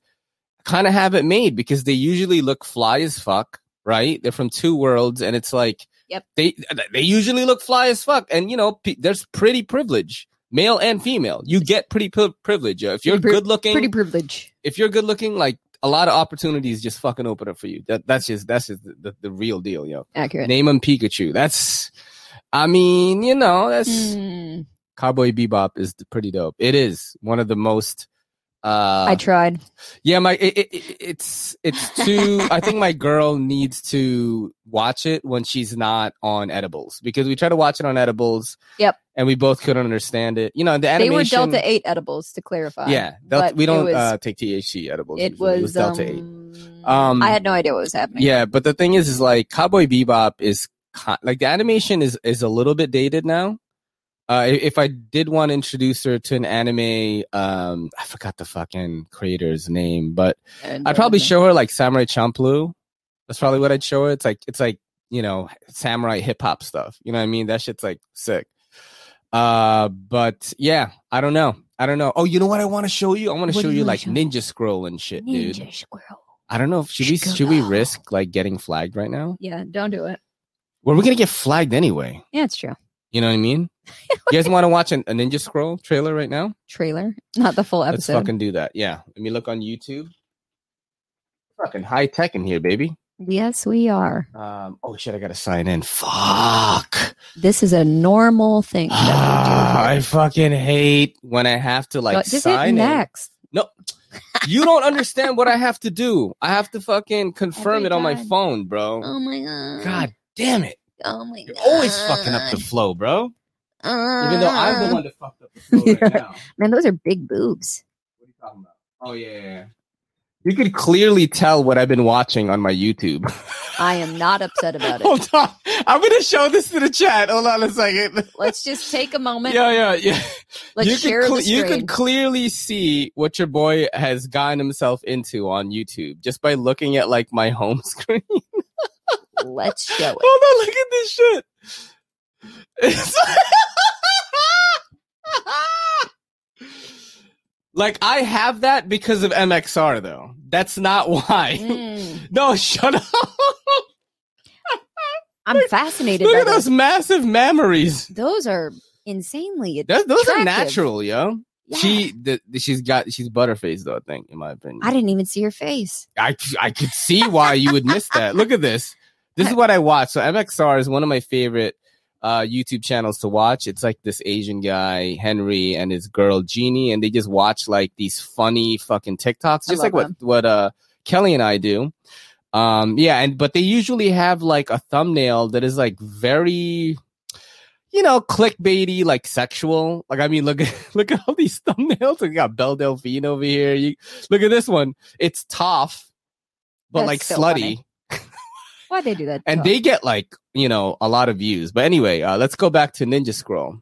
Speaker 1: kind of have it made because they usually look fly as fuck, right? They're from two worlds, and it's like,
Speaker 2: Yep.
Speaker 1: they they usually look fly as fuck, and you know, pe- there's pretty privilege, male and female. You get pretty pri- privilege. If you're
Speaker 2: Pretty
Speaker 1: good looking,
Speaker 2: Pretty privilege.
Speaker 1: if you're good looking, like a lot of opportunities just fucking open up for you. That that's just that's just the, the, the real deal, yo.
Speaker 2: Accurate.
Speaker 1: Name him Pikachu. That's, I mean, you know, that's.
Speaker 2: Mm,
Speaker 1: Cowboy Bebop is pretty dope. It is one of the most. Uh,
Speaker 2: I tried.
Speaker 1: yeah, my it, it, it- it's it's too. I think my girl needs to watch it when she's not on edibles because we try to watch it on edibles.
Speaker 2: Yep.
Speaker 1: and we both couldn't understand it. You know, the
Speaker 2: They were Delta Eight edibles to clarify.
Speaker 1: Yeah, Delta, we don't
Speaker 2: was-
Speaker 1: uh, take THC edibles.
Speaker 2: It
Speaker 1: usually.
Speaker 2: was,
Speaker 1: Delta
Speaker 2: um,
Speaker 1: Eight. Um,
Speaker 2: I had no idea what was happening.
Speaker 1: Yeah, but the thing is, is like Cowboy Bebop is like the animation is is a little bit dated now. Uh, if I did want to introduce her to an anime, um, I forgot the fucking creator's name, but
Speaker 2: And,
Speaker 1: I'd probably show her like Samurai Champloo. That's probably what I'd show her. It's like it's like you know samurai hip hop stuff. You know what I mean? That shit's like sick. Uh, but yeah, I don't know. I don't know. Oh, you know what I want to show you? I want to show you like
Speaker 2: show?
Speaker 1: Ninja Scroll and shit, dude.
Speaker 2: Ninja squirrel.
Speaker 1: I don't know. Should we should we risk like getting flagged right now?
Speaker 2: Yeah, don't do it.
Speaker 1: Well, we're gonna get flagged anyway.
Speaker 2: Yeah, it's true.
Speaker 1: You know what I mean? you guys want to watch an, a Ninja Scroll trailer right now?
Speaker 2: Trailer, not the full episode.
Speaker 1: Let's fucking do that. Yeah. Let me look on YouTube. Fucking high tech in here, baby.
Speaker 2: Yes, we are.
Speaker 1: Um. Oh shit! I gotta sign in. Fuck.
Speaker 2: This is a normal thing.
Speaker 1: I fucking hate when I have to like
Speaker 2: hit
Speaker 1: sign in.
Speaker 2: next.
Speaker 1: No, you don't understand what I have to do. I have to fucking confirm
Speaker 2: Every
Speaker 1: it on my phone, bro.
Speaker 2: Oh my god.
Speaker 1: God damn it!
Speaker 2: Oh my
Speaker 1: You're
Speaker 2: god.
Speaker 1: always fucking up the flow, bro. Even though I'm the uh. one that fucked up the flow right now.
Speaker 2: Man, those are big boobs.
Speaker 1: What are you talking about? Oh yeah, yeah, yeah. You could clearly tell what I've been watching on my YouTube.
Speaker 2: I am not upset about it.
Speaker 1: Hold on, I'm gonna show this to the chat. Hold on a second.
Speaker 2: Let's just take a moment.
Speaker 1: Yeah, yeah, yeah.
Speaker 2: Let's
Speaker 1: you
Speaker 2: share
Speaker 1: could
Speaker 2: the
Speaker 1: you could clearly see what your boy has gotten himself into on YouTube just by looking at like my home screen.
Speaker 2: Let's show it.
Speaker 1: Hold on, look at this shit. Like I have that because of MXR though. That's not why.
Speaker 2: Mm,
Speaker 1: No, shut up.
Speaker 2: I'm fascinated
Speaker 1: Look
Speaker 2: by
Speaker 1: at those
Speaker 2: those.
Speaker 1: massive memories.
Speaker 2: Those are insanely
Speaker 1: Those, those are natural, yo.
Speaker 2: Yeah.
Speaker 1: She, the, she's got, she's butterface though. I think, in my opinion.
Speaker 2: I didn't even see her face.
Speaker 1: I I could see why you would miss that. Look at this. This is what I watch. So MXR is one of my favorite uh YouTube channels to watch. It's like this Asian guy, Henry, and his girl Jeannie, and they just watch like these funny fucking TikToks, just like what what uh Kelly and I do. Um yeah, and but they usually have like a thumbnail that is like very you know, clickbaity, like sexual. Like, I mean, look at look at all these thumbnails. We got Belle Delphine over here. You look at this one. It's tough, but
Speaker 2: That's
Speaker 1: like
Speaker 2: so
Speaker 1: slutty,
Speaker 2: Why'd they do that?
Speaker 1: and they get like you know a lot of views. But anyway, uh, let's go back to Ninja Scroll.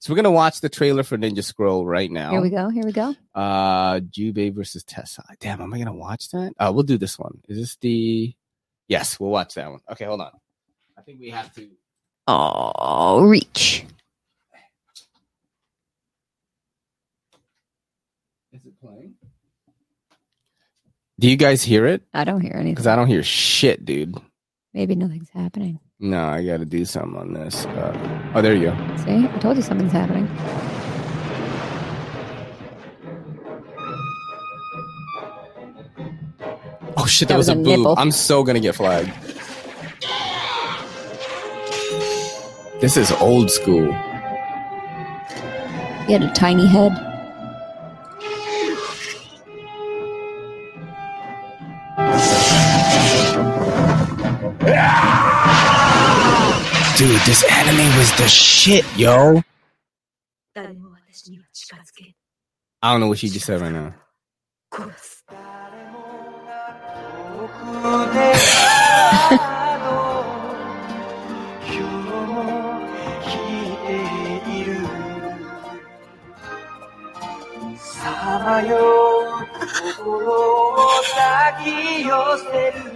Speaker 1: So we're gonna watch the trailer for Ninja Scroll right now.
Speaker 2: Here we go. Here we go.
Speaker 1: Uh, Jubei versus Tessa. Damn, am I gonna watch that? Uh, we'll do this one. Is this the? Yes, we'll watch that one. Okay, hold on. I think we have to.
Speaker 2: Oh, reach.
Speaker 1: This Is it playing? Do you guys hear it?
Speaker 2: I don't hear anything.
Speaker 1: Because I don't hear shit, dude.
Speaker 2: Maybe nothing's happening.
Speaker 1: No, I got to do something on this. Uh, oh, there you go.
Speaker 2: See, I told you something's happening.
Speaker 1: Oh shit,
Speaker 2: That
Speaker 1: that, was,
Speaker 2: was
Speaker 1: a boob.
Speaker 2: nipple.
Speaker 1: I'm so gonna get flagged. This is old school.
Speaker 2: He had a tiny head.
Speaker 1: This anime was the shit, yo. I don't know what she just said right now.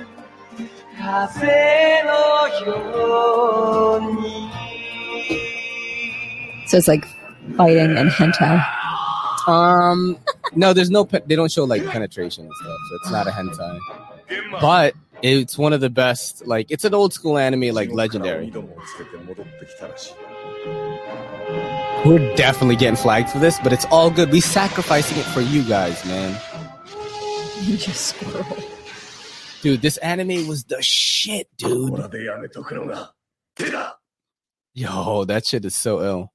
Speaker 2: So it's like fighting and hentai.
Speaker 1: Um, no, there's no. Pe- they don't show like penetration and stuff, so it's not a hentai. But it's one of the best. Like, it's an old school anime, like legendary. We're definitely getting flagged for this, but it's all good. We sacrificing it for you guys, man.
Speaker 2: You just squirrel.
Speaker 1: Dude, this anime was the shit, dude. Yo, that shit is so ill.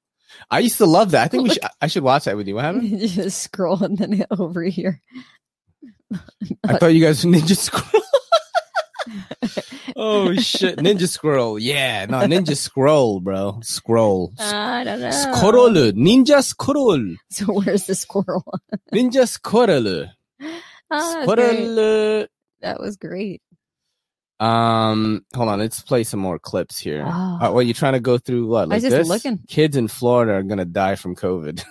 Speaker 1: I used to love that. I think we should. I should watch that with you. What happened?
Speaker 2: Just scroll and then over here.
Speaker 1: I thought you guys were Ninja Scroll. oh shit, Ninja Scroll. Yeah, no, Ninja Scroll, bro. Scroll.
Speaker 2: I don't know.
Speaker 1: Squirrel. Ninja Squirrel.
Speaker 2: So where's the squirrel?
Speaker 1: Ninja Squirrel.
Speaker 2: Ah, that's great.
Speaker 1: Squirrel.
Speaker 2: That was great.
Speaker 1: Um, hold on. Let's play some more clips here.
Speaker 2: Oh.
Speaker 1: Uh, well, you trying to go through what? Like
Speaker 2: just
Speaker 1: this?
Speaker 2: looking.
Speaker 1: Kids in Florida are gonna die from COVID.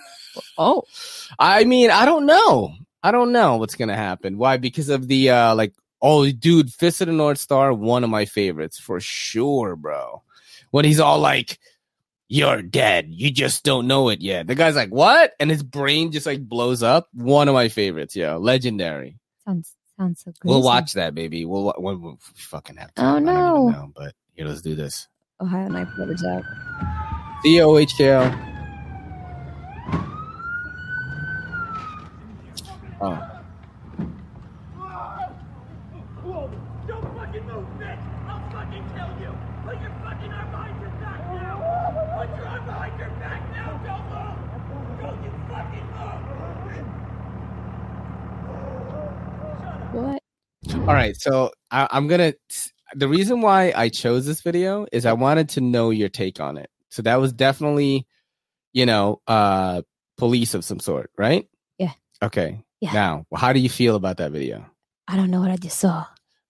Speaker 2: Oh,
Speaker 1: I mean, I don't know. I don't know what's gonna happen. Why? Because of the uh like oh dude, Fist of the North Star, one of my favorites for sure, bro. When he's all like, You're dead, you just don't know it yet. The guy's like, What? And his brain just like blows up. One of my favorites, yeah. Legendary.
Speaker 2: sounds sounds so.
Speaker 1: We'll watch that, baby. We'll, we'll, we'll fucking have to.
Speaker 2: Oh,
Speaker 1: I don't even
Speaker 2: no.
Speaker 1: know, but here, let's do this.
Speaker 2: Ohio Knife Brothers out.
Speaker 1: D O H K L. Oh.
Speaker 6: Don't fucking move, bitch! I'll fucking kill you! Put your fucking arm behind your back now! Put your arm behind your back now! Don't move! Don't you fucking move!
Speaker 2: What?
Speaker 1: All right, so I, I'm gonna. The reason why I chose this video is I wanted to know your take on it. So that was definitely, you know, uh, police of some sort, right?
Speaker 2: Yeah.
Speaker 1: Okay.
Speaker 2: Yeah.
Speaker 1: Now, how do you feel about that video?
Speaker 2: I don't know what I just saw.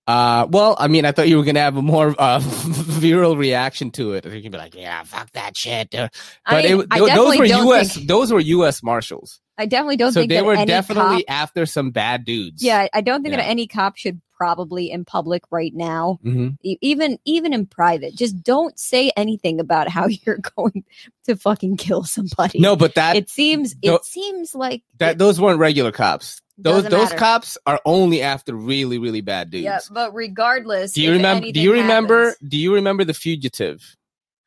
Speaker 1: Uh, well, I mean, I thought you were gonna have a more uh, viral reaction to it. I think you'd be like, "Yeah, fuck that shit." uh,
Speaker 2: I
Speaker 1: But it,
Speaker 2: I
Speaker 1: tho- those were U.S.
Speaker 2: think-
Speaker 1: Those were U.S. Marshals,
Speaker 2: I definitely don't
Speaker 1: so
Speaker 2: think
Speaker 1: they were definitely
Speaker 2: cop,
Speaker 1: after some bad dudes.
Speaker 2: Yeah, I don't think
Speaker 1: Yeah.
Speaker 2: that any cop should probably in public right now,
Speaker 1: hmm
Speaker 2: e- even even in private, just don't say anything about how you're going to fucking kill somebody.
Speaker 1: No, but that
Speaker 2: it seems
Speaker 1: tho-
Speaker 2: it seems like
Speaker 1: that those weren't regular cops. Those
Speaker 2: Doesn't
Speaker 1: those
Speaker 2: matter.
Speaker 1: cops are only after really really bad dudes.
Speaker 2: yeah, but regardless,
Speaker 1: do you remember? Do you remember?
Speaker 2: happens-
Speaker 1: Do you remember the fugitive?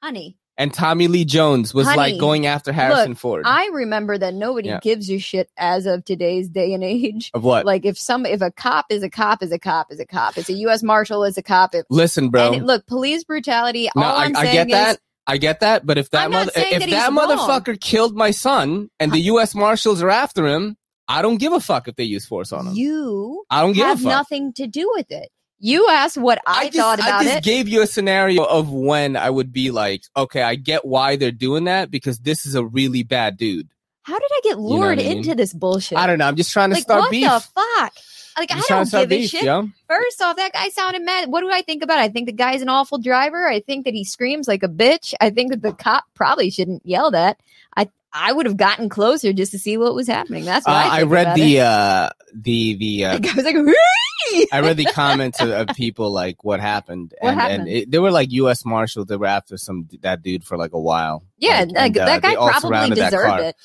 Speaker 2: honey?
Speaker 1: And Tommy Lee Jones was
Speaker 2: Honey,
Speaker 1: like going after Harrison
Speaker 2: look,
Speaker 1: Ford.
Speaker 2: I remember that nobody
Speaker 1: Yeah.
Speaker 2: gives a shit as of today's day and age.
Speaker 1: of what?
Speaker 2: Like if some if a cop is a cop is a cop is a cop. It's a U.S. Marshal is a cop. If,
Speaker 1: Listen, bro.
Speaker 2: it- look, police brutality.
Speaker 1: no,
Speaker 2: all
Speaker 1: I,
Speaker 2: I'm
Speaker 1: I
Speaker 2: saying
Speaker 1: get that.
Speaker 2: is
Speaker 1: I get that. But if that mother, if
Speaker 2: that
Speaker 1: that, motherfucker killed my son and the U.S. Marshals are after him, I don't give a fuck if they use force on him.
Speaker 2: you
Speaker 1: I don't give
Speaker 2: have
Speaker 1: a fuck.
Speaker 2: nothing to do with it. You asked what I,
Speaker 1: just,
Speaker 2: thought about it.
Speaker 1: I just
Speaker 2: it.
Speaker 1: gave you a scenario of when I would be like, okay, I get why they're doing that because this is a really bad dude.
Speaker 2: How did I get
Speaker 1: know what
Speaker 2: lured
Speaker 1: I mean?
Speaker 2: into this bullshit?
Speaker 1: I don't know. I'm just trying to
Speaker 2: like
Speaker 1: start
Speaker 2: what
Speaker 1: beef.
Speaker 2: the fuck? Like I
Speaker 1: Just trying
Speaker 2: don't give a shit.
Speaker 1: yo.
Speaker 2: First off, that guy sounded mad. What do I think about? it? I think the guy's an awful driver. I think that he screams like a bitch. I think that the cop probably shouldn't yell that. I I would have gotten closer just to see what was happening. That's
Speaker 1: Uh,
Speaker 2: what I,
Speaker 1: I read the uh the the uh,
Speaker 2: guy was like,
Speaker 1: I read the comments of, of people like what happened,
Speaker 2: What
Speaker 1: and
Speaker 2: happened?
Speaker 1: and it, they were like U.S. Marshals that were after some that dude for like a while.
Speaker 2: yeah,
Speaker 1: Like,
Speaker 2: that,
Speaker 1: and, uh,
Speaker 2: that guy probably
Speaker 1: surrounded that
Speaker 2: deserved it.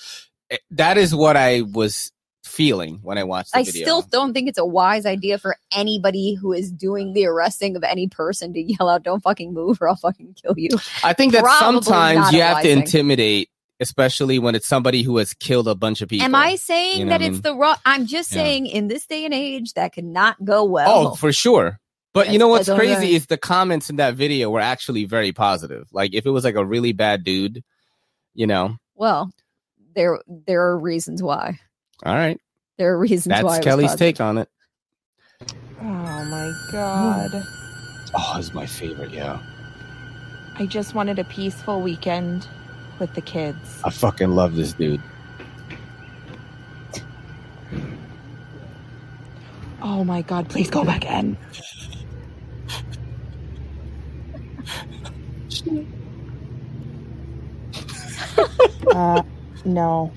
Speaker 1: It- That is what I was feeling when I watched the
Speaker 2: I
Speaker 1: video.
Speaker 2: still don't think it's a wise idea for anybody who is doing the arresting of any person to yell out, "Don't fucking move, or I'll fucking kill you."
Speaker 1: I think that
Speaker 2: Probably
Speaker 1: sometimes you have to
Speaker 2: thing.
Speaker 1: intimidate, especially when it's somebody who has killed a bunch of people.
Speaker 2: Am I saying
Speaker 1: You know
Speaker 2: that
Speaker 1: what I
Speaker 2: it's
Speaker 1: mean?
Speaker 2: the wrong? I'm just
Speaker 1: Yeah.
Speaker 2: saying in this day and age that could not go well.
Speaker 1: Oh, for sure. But you know what's
Speaker 2: that's what I'm
Speaker 1: crazy
Speaker 2: saying.
Speaker 1: is the comments in that video were actually very positive. Like if it was like a really bad dude, you know.
Speaker 2: well, there there are reasons why.
Speaker 1: All right.
Speaker 2: There are reasons why.
Speaker 1: That's Kelly's
Speaker 2: positive.
Speaker 1: take on it.
Speaker 7: Oh my god.
Speaker 1: Oh, it's my favorite, yeah.
Speaker 7: I just wanted a peaceful weekend with the kids.
Speaker 1: I fucking love this dude.
Speaker 7: Oh my god, please go back in. uh, no.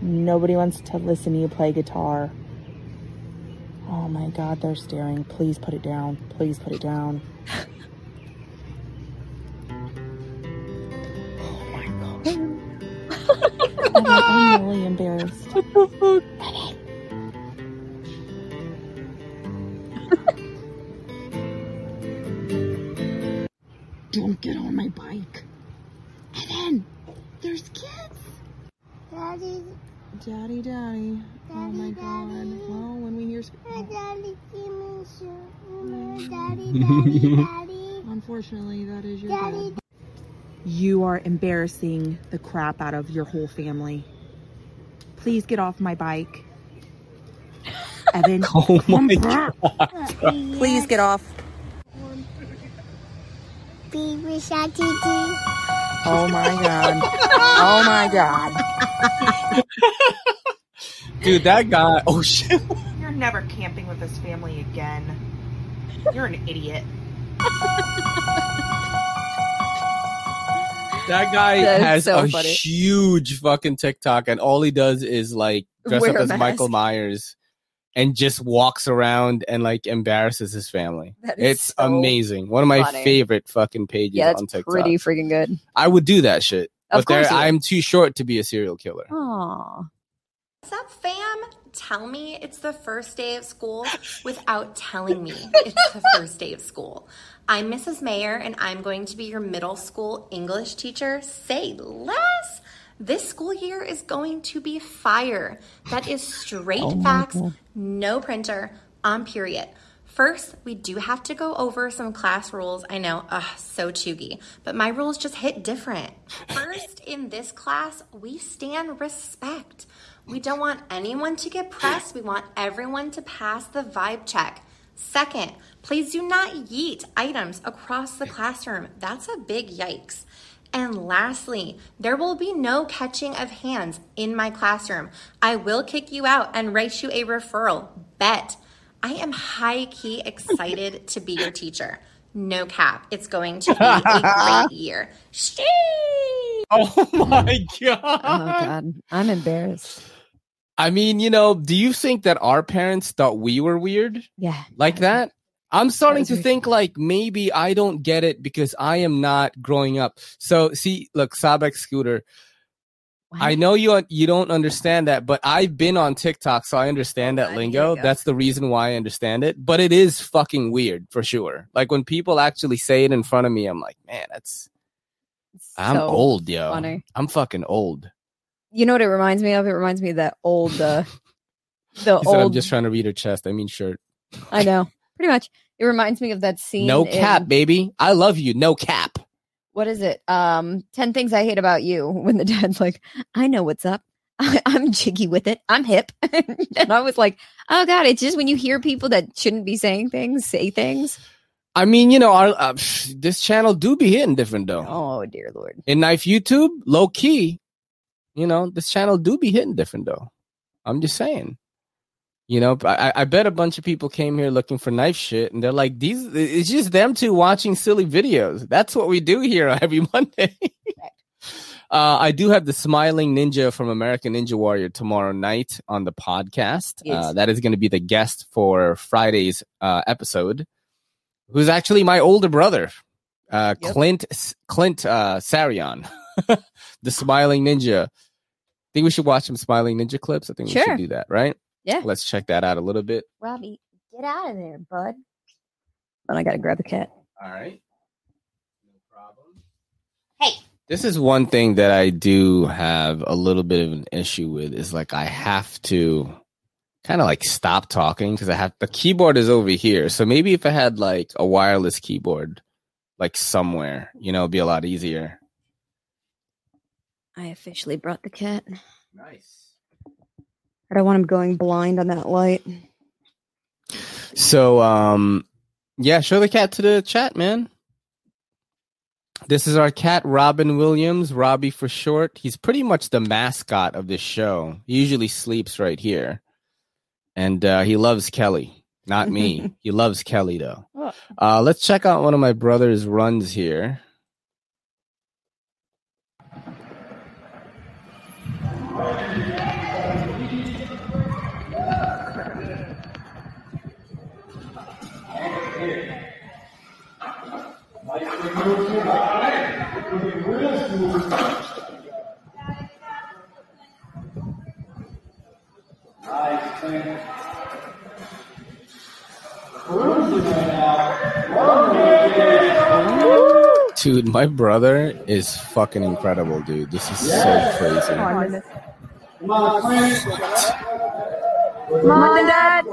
Speaker 7: Nobody wants to listen to you play guitar. Oh my god, they're staring. Please put it down. Please put it down. Evan, I'm really embarrassed. Don't get on my bike. And then there's kids.
Speaker 8: Daddy,
Speaker 7: Daddy, daddy. oh my
Speaker 8: Daddy,
Speaker 7: god.
Speaker 8: daddy.
Speaker 7: Well, when we hear. sc-
Speaker 8: daddy, give me some. Daddy, daddy, daddy.
Speaker 7: Unfortunately, that is your
Speaker 8: Daddy,
Speaker 7: dad. You are embarrassing the crap out of your whole family. Please get off my bike. Evan,
Speaker 1: Oh my
Speaker 7: god. please get off.
Speaker 8: Baby Shark Titi.
Speaker 7: Oh my god. Oh my god.
Speaker 1: Dude, that guy oh shit.
Speaker 7: You're never camping with this family again. You're an idiot.
Speaker 1: That guy
Speaker 2: That is
Speaker 1: has
Speaker 2: so
Speaker 1: a
Speaker 2: funny.
Speaker 1: huge fucking TikTok and all he does is like dress
Speaker 2: Wear
Speaker 1: up
Speaker 2: a
Speaker 1: as Michael. Myers and just walks around and like embarrasses his family.
Speaker 2: That is
Speaker 1: It's
Speaker 2: so
Speaker 1: amazing. One of my
Speaker 2: funny.
Speaker 1: favorite fucking pages
Speaker 2: Yeah,
Speaker 1: on TikTok.
Speaker 2: pretty freaking good.
Speaker 1: I would do that shit.
Speaker 2: Of
Speaker 1: but there,
Speaker 2: course you.
Speaker 1: I'm too short to be a serial killer.
Speaker 2: Aw.
Speaker 9: What's up, fam? Tell me it's the first day of school without telling me it's the first day of school. I'm Mrs. Mayer and I'm going to be your middle school English teacher. Say less. This school year is going to be fire. That is straight oh facts, no printer, on period. First, we do have to go over some class rules. I know, ugh, so cheugy, but my rules just hit different. First, in this class, we stand respect. We don't want anyone to get pressed. We want everyone to pass the vibe check. Second, please do not yeet items across the classroom. That's a big yikes. And lastly, there will be no catching of hands in my classroom. I will kick you out and write you a referral. Bet. I am high key excited to be your teacher. No cap. It's going to be a great year. Sheesh.
Speaker 1: Oh my oh god.
Speaker 2: Oh god, I'm embarrassed.
Speaker 1: I mean, you know, do you think that our parents thought we were weird
Speaker 2: Yeah,
Speaker 1: like that? I'm starting to think like maybe I don't get it because I am not growing up. So see, look, Sabek Scooter,
Speaker 2: What?
Speaker 1: I know you you don't understand that, but I've been on TikTok, so I understand that
Speaker 2: Okay,
Speaker 1: lingo.
Speaker 2: here we go.
Speaker 1: That's the reason why I understand it. But it is fucking weird for sure. Like when people actually say it in front of me, I'm like, man, that's I'm
Speaker 2: So
Speaker 1: old, yo.
Speaker 2: funny.
Speaker 1: I'm fucking old.
Speaker 2: You know what it reminds me of? It reminds me of that old, uh, the
Speaker 1: He said, I'm
Speaker 2: old.
Speaker 1: just trying to read her chest. I mean, shirt.
Speaker 2: I know, pretty much. It reminds me of that scene.
Speaker 1: No cap,
Speaker 2: in-
Speaker 1: baby. I love you. No cap.
Speaker 2: what is it? Um, ten things I hate about you. When the dad's like, I know what's up. I, I'm jiggy with it. I'm hip. and I was like, oh god, it's just when you hear people that shouldn't be saying things say things.
Speaker 1: I mean, you know, our uh, this channel do be hitting different though.
Speaker 2: Oh dear lord.
Speaker 1: In knife YouTube, low key, you know, this channel do be hitting different though. I'm just saying. You know, I, I bet a bunch of people came here looking for knife shit, and they're like, "These, it's just them two watching silly videos." That's what we do here every Monday. uh, I do have the smiling ninja from American Ninja Warrior tomorrow night on the podcast.
Speaker 2: Yes.
Speaker 1: Uh, that is going to be the guest for Friday's uh, episode, who's actually my older brother, uh,
Speaker 2: Yep.
Speaker 1: Clint Clint uh, Sarion, the smiling ninja. I think we should watch some Smiling Ninja clips. I think we should do that, right?
Speaker 2: Yeah.
Speaker 1: Let's check that out a little bit.
Speaker 2: Robbie, get out of there, bud. Then I gotta grab the cat.
Speaker 1: All right. No problem.
Speaker 2: Hey.
Speaker 1: This is one thing that I do have a little bit of an issue with is like I have to kind of like stop talking because I have the keyboard is over here. So maybe if I had like a wireless keyboard like somewhere, you know, it'd be a lot easier.
Speaker 2: I officially brought the cat.
Speaker 1: Nice.
Speaker 2: I don't want him going blind on that light.
Speaker 1: So um yeah, show the cat to the chat, man. This is our cat Robin Williams, Robbie for short. He's pretty much the mascot of this show. He usually sleeps right here. And uh he loves Kelly, not me. he loves Kelly though.
Speaker 2: Oh.
Speaker 1: Uh let's check out one of my brother's runs here. Dude, my brother is fucking incredible, dude. This is so crazy.
Speaker 2: Mom and Dad.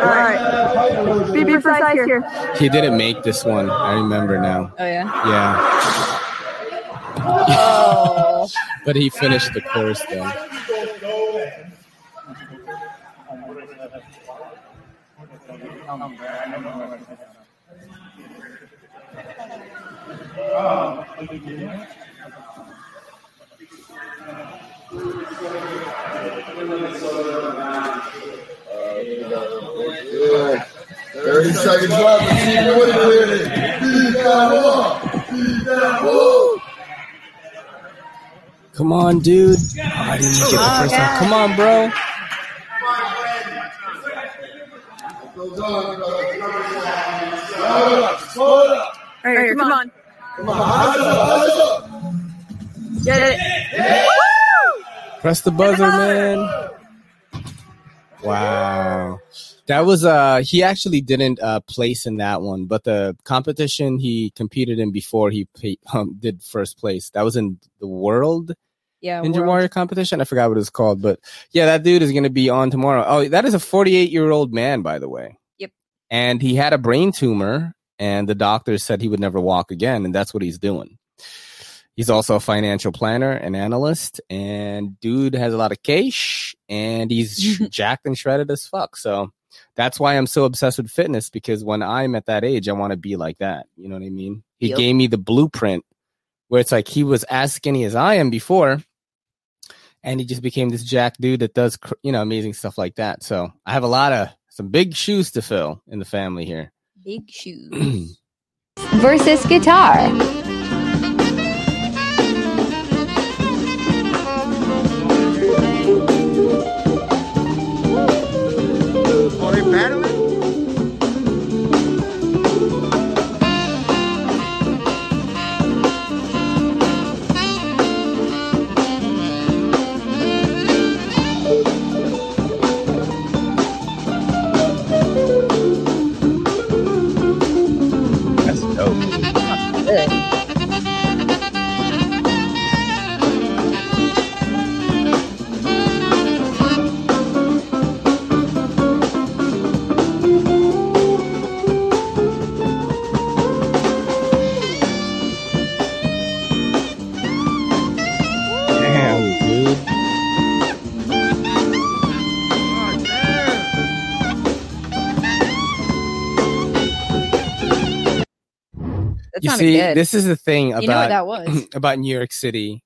Speaker 2: Alright. Be precise here.
Speaker 1: He didn't make this one. I remember now.
Speaker 2: Oh yeah.
Speaker 1: Yeah. But he finished the course though.
Speaker 10: Thirty seconds left. It.
Speaker 1: Come on, dude. Oh, I didn't it the first time. Come on, bro.
Speaker 10: Goes on. Hold up. Hold up.
Speaker 2: All right, come on.
Speaker 10: Come on. Eyes up. Eyes up.
Speaker 2: Get it.
Speaker 1: Press the buzzer, man. Wow. That was uh he actually didn't uh place in that one, but the competition he competed in before he um, did first place. That was in the world
Speaker 2: Yeah.
Speaker 1: Ninja
Speaker 2: world.
Speaker 1: Warrior competition. I forgot what it's called, but yeah, that dude is going to be on tomorrow. Oh, that is a 48 year old man, by the way.
Speaker 2: Yep.
Speaker 1: And he had a brain tumor, and the doctors said he would never walk again, and that's what he's doing. He's also a financial planner and analyst, and dude has a lot of cash, and he's jacked and shredded as fuck. So that's why I'm so obsessed with fitness because when I'm at that age, I want to be like that. You know what I mean? He
Speaker 2: Yep.
Speaker 1: gave me the blueprint where it's like he was as skinny as I am before, and he just became this jack dude that does cr- you know amazing stuff like that. So I have a lot of some big shoes to fill in the family here.
Speaker 2: Big shoes. Versus guitar. That
Speaker 1: you see,
Speaker 2: good.
Speaker 1: this is the thing about
Speaker 2: you know that was?
Speaker 1: about New York City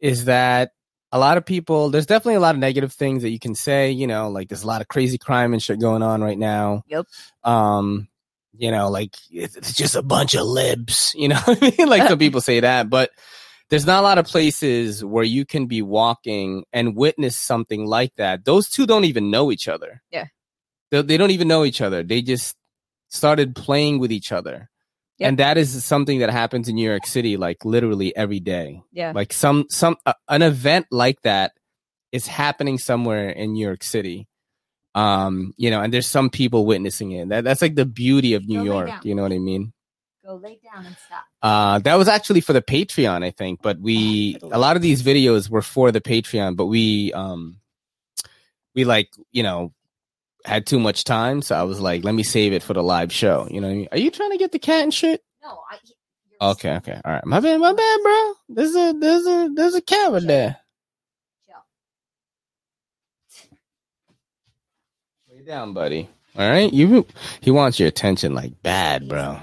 Speaker 1: is that a lot of people there's definitely a lot of negative things that you can say, you know, like there's a lot of crazy crime and shit going on right now.
Speaker 2: Yep.
Speaker 1: Um, you know, like it's it's just a bunch of libs, you know I mean? Like some people say that, but there's not a lot of places where you can be walking and witness something like that. Those two don't even know each other.
Speaker 2: Yeah.
Speaker 1: They, they don't even know each other. They just started playing with each other.
Speaker 2: Yep.
Speaker 1: And that is something that happens in New York City like literally every day.
Speaker 2: Yeah.
Speaker 1: Like some some uh, an event like that is happening somewhere in New York City. Um, you know, and there's some people witnessing it. That that's like the beauty of New
Speaker 2: Go
Speaker 1: York, you know what I mean?
Speaker 2: Go lay down and stop.
Speaker 1: Uh, that was actually for the Patreon, I think. But we a lot of these videos were for the Patreon, but we um we like you know had too much time, so I was like, let me save it for the live show. You know, I mean? are you trying to get the cat and shit?
Speaker 2: No, I.
Speaker 1: Okay, okay, all right. My bad, my bad, bro. There's a there's a there's a cat right there. Lay down, buddy. All right, you he wants your attention like bad, bro.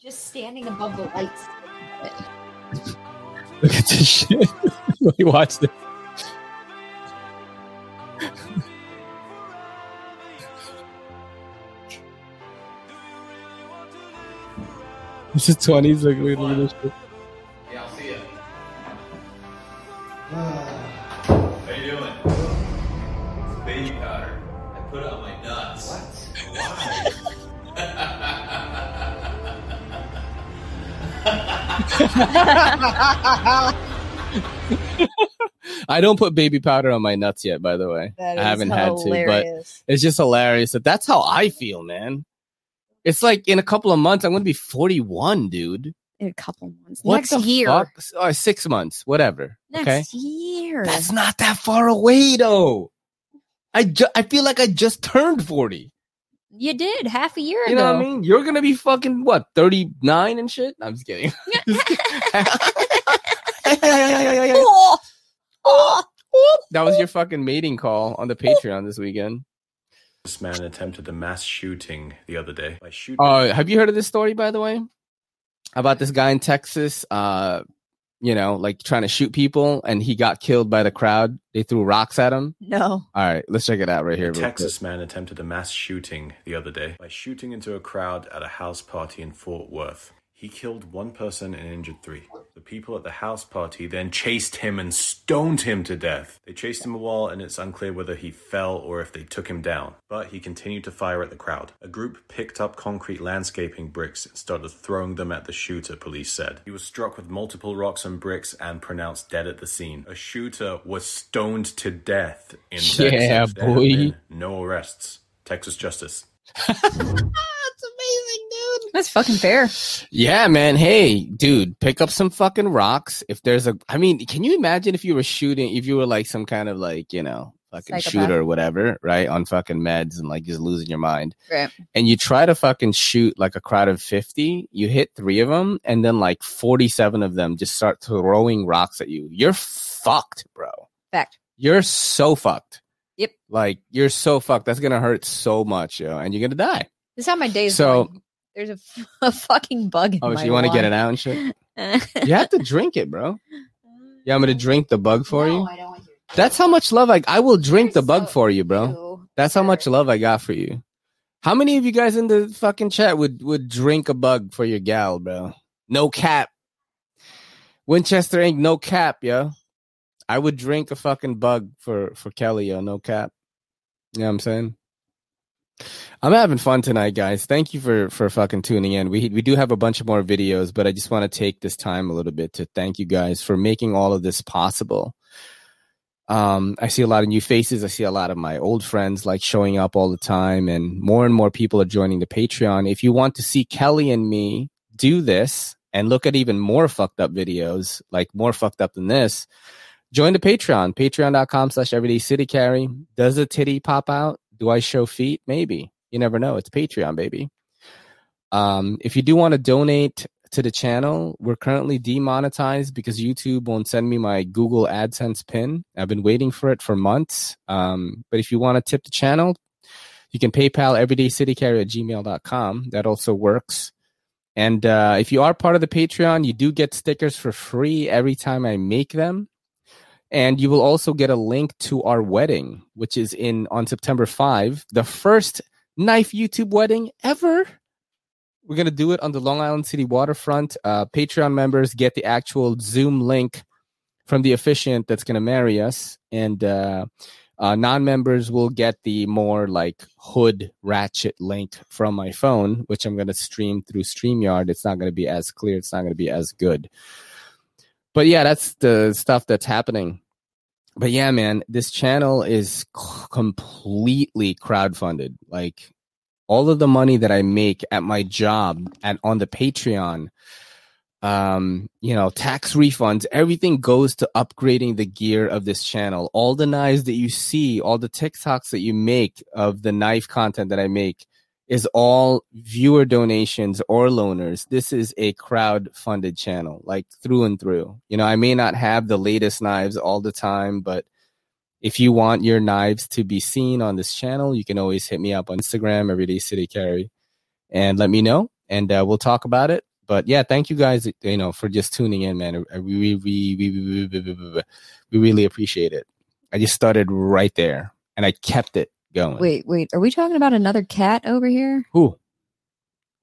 Speaker 2: Just standing above the lights.
Speaker 1: Look at this shit. Let me watch this. This is 20s. Look, look, look at this shit.
Speaker 11: Yeah, I'll see you. How you doing? It's baby powder. I put it on my nuts. What?
Speaker 1: I don't put baby powder on my nuts yet, by the way.
Speaker 2: That
Speaker 1: I haven't had to, but it's just hilarious that that's how I feel, man. It's like in a couple of months, I'm going to be 41, dude.
Speaker 2: In a couple months.
Speaker 1: What
Speaker 2: Next year.
Speaker 1: fuck? Uh, six months, whatever.
Speaker 2: Next
Speaker 1: okay.
Speaker 2: year.
Speaker 1: That's not that far away, though. I ju- I feel like I just turned 40.
Speaker 2: You did half a year
Speaker 1: You
Speaker 2: ago.
Speaker 1: You know what I mean? You're gonna be fucking what, 39 and shit? I'm just kidding. that was your fucking mating call on the Patreon this weekend.
Speaker 12: This man attempted a mass shooting the other day by shooting.
Speaker 1: Uh, have you heard of this story, by the way? About this guy in Texas, uh, you know, like trying to shoot people, and he got killed by the crowd. They threw rocks at him.
Speaker 2: No.
Speaker 1: All right, let's check it out right here.
Speaker 12: A
Speaker 1: real
Speaker 12: Texas man attempted a mass shooting the other day by shooting into a crowd at a house party in Fort Worth. He killed one person and injured three. The people at the house party then chased him and stoned him to death. They chased him a while, and it's unclear whether he fell or if they took him down. But he continued to fire at the crowd. A group picked up concrete landscaping bricks and started throwing them at the shooter, police said. He was struck with multiple rocks and bricks and pronounced dead at the scene. A shooter was stoned to death in Texas.
Speaker 1: Yeah,
Speaker 12: There
Speaker 1: boy.
Speaker 12: no arrests. Texas justice.
Speaker 2: That's amazing, dude. That's fucking fair.
Speaker 1: Yeah, man. Hey, dude, pick up some fucking rocks. If there's a, I mean, can you imagine if you were shooting, if you were like some kind of like, you know, fucking
Speaker 2: Psychopath.
Speaker 1: shooter or whatever, right? On fucking meds and like just losing your mind.
Speaker 2: Right.
Speaker 1: And you try to fucking shoot like a crowd of 50, you hit three of them, and then like 47 of them just start throwing rocks at you. You're fucked, bro.
Speaker 2: Fact.
Speaker 1: You're so fucked.
Speaker 2: Yep.
Speaker 1: Like, you're so fucked. That's going to hurt so much, yo, and you're going to die.
Speaker 2: This is how my day is
Speaker 1: So-
Speaker 2: going. There's a, a fucking bug in
Speaker 1: Oh,
Speaker 2: my
Speaker 1: so you want to get it out and shit? you have to drink it, bro. Yeah, I'm gonna drink the bug for you. I don't want your- That's how much love I I will drink the bug for you, bro. That's how much love I got for you. How many of you guys in the fucking chat would would drink a bug for your gal, bro? No cap. Winchester ain't No cap, yo. I would drink a fucking bug for for Kelly, yo. No cap. You know what I'm saying? I'm having fun tonight, guys. Thank you for for fucking tuning in. We we do have a bunch of more videos, but I just want to take this time a little bit to thank you guys for making all of this possible. Um, I see a lot of new faces. I see a lot of my old friends like showing up all the time, and more and more people are joining the Patreon. If you want to see Kelly and me do this and look at even more fucked up videos, like more fucked up than this, join the Patreon. Patreon.com slash everyday city carry. Does a titty pop out? Do I show feet? Maybe. You never know. It's Patreon, baby. Um, if you do want to donate to the channel, we're currently demonetized because YouTube won't send me my Google AdSense pin. I've been waiting for it for months. Um, but if you want to tip the channel, you can PayPal everydaycitycarry at gmail.com. That also works. And uh, if you are part of the Patreon, you do get stickers for free every time I make them. And you will also get a link to our wedding, which is in on September 5, the first knife YouTube wedding ever. We're going to do it on the Long Island City waterfront. Uh, Patreon members get the actual Zoom link from the officiant that's going to marry us. And uh, Uh, non-members will get the more like hood ratchet link from my phone, which I'm going to stream through StreamYard. It's not going to be as clear. It's not going to be as good. But yeah, that's the stuff that's happening. But yeah, man, this channel is c- completely crowdfunded. Like all of the money that I make at my job and on the Patreon, um, you know, tax refunds, everything goes to upgrading the gear of this channel. All the knives that you see, all the TikToks that you make of the knife content that I make is all viewer donations or loaners. This is a crowd funded channel, like through and through. You know, I may not have the latest knives all the time, but if you want your knives to be seen on this channel, you can always hit me up on Instagram, Everyday City Carry, and let me know, and uh, we'll talk about it. But yeah, thank you guys, you know, for just tuning in, man. We we, we, we, we really appreciate it. I just started right there, and I kept it going.
Speaker 2: Wait, wait. Are we talking about another cat over here?
Speaker 1: Who?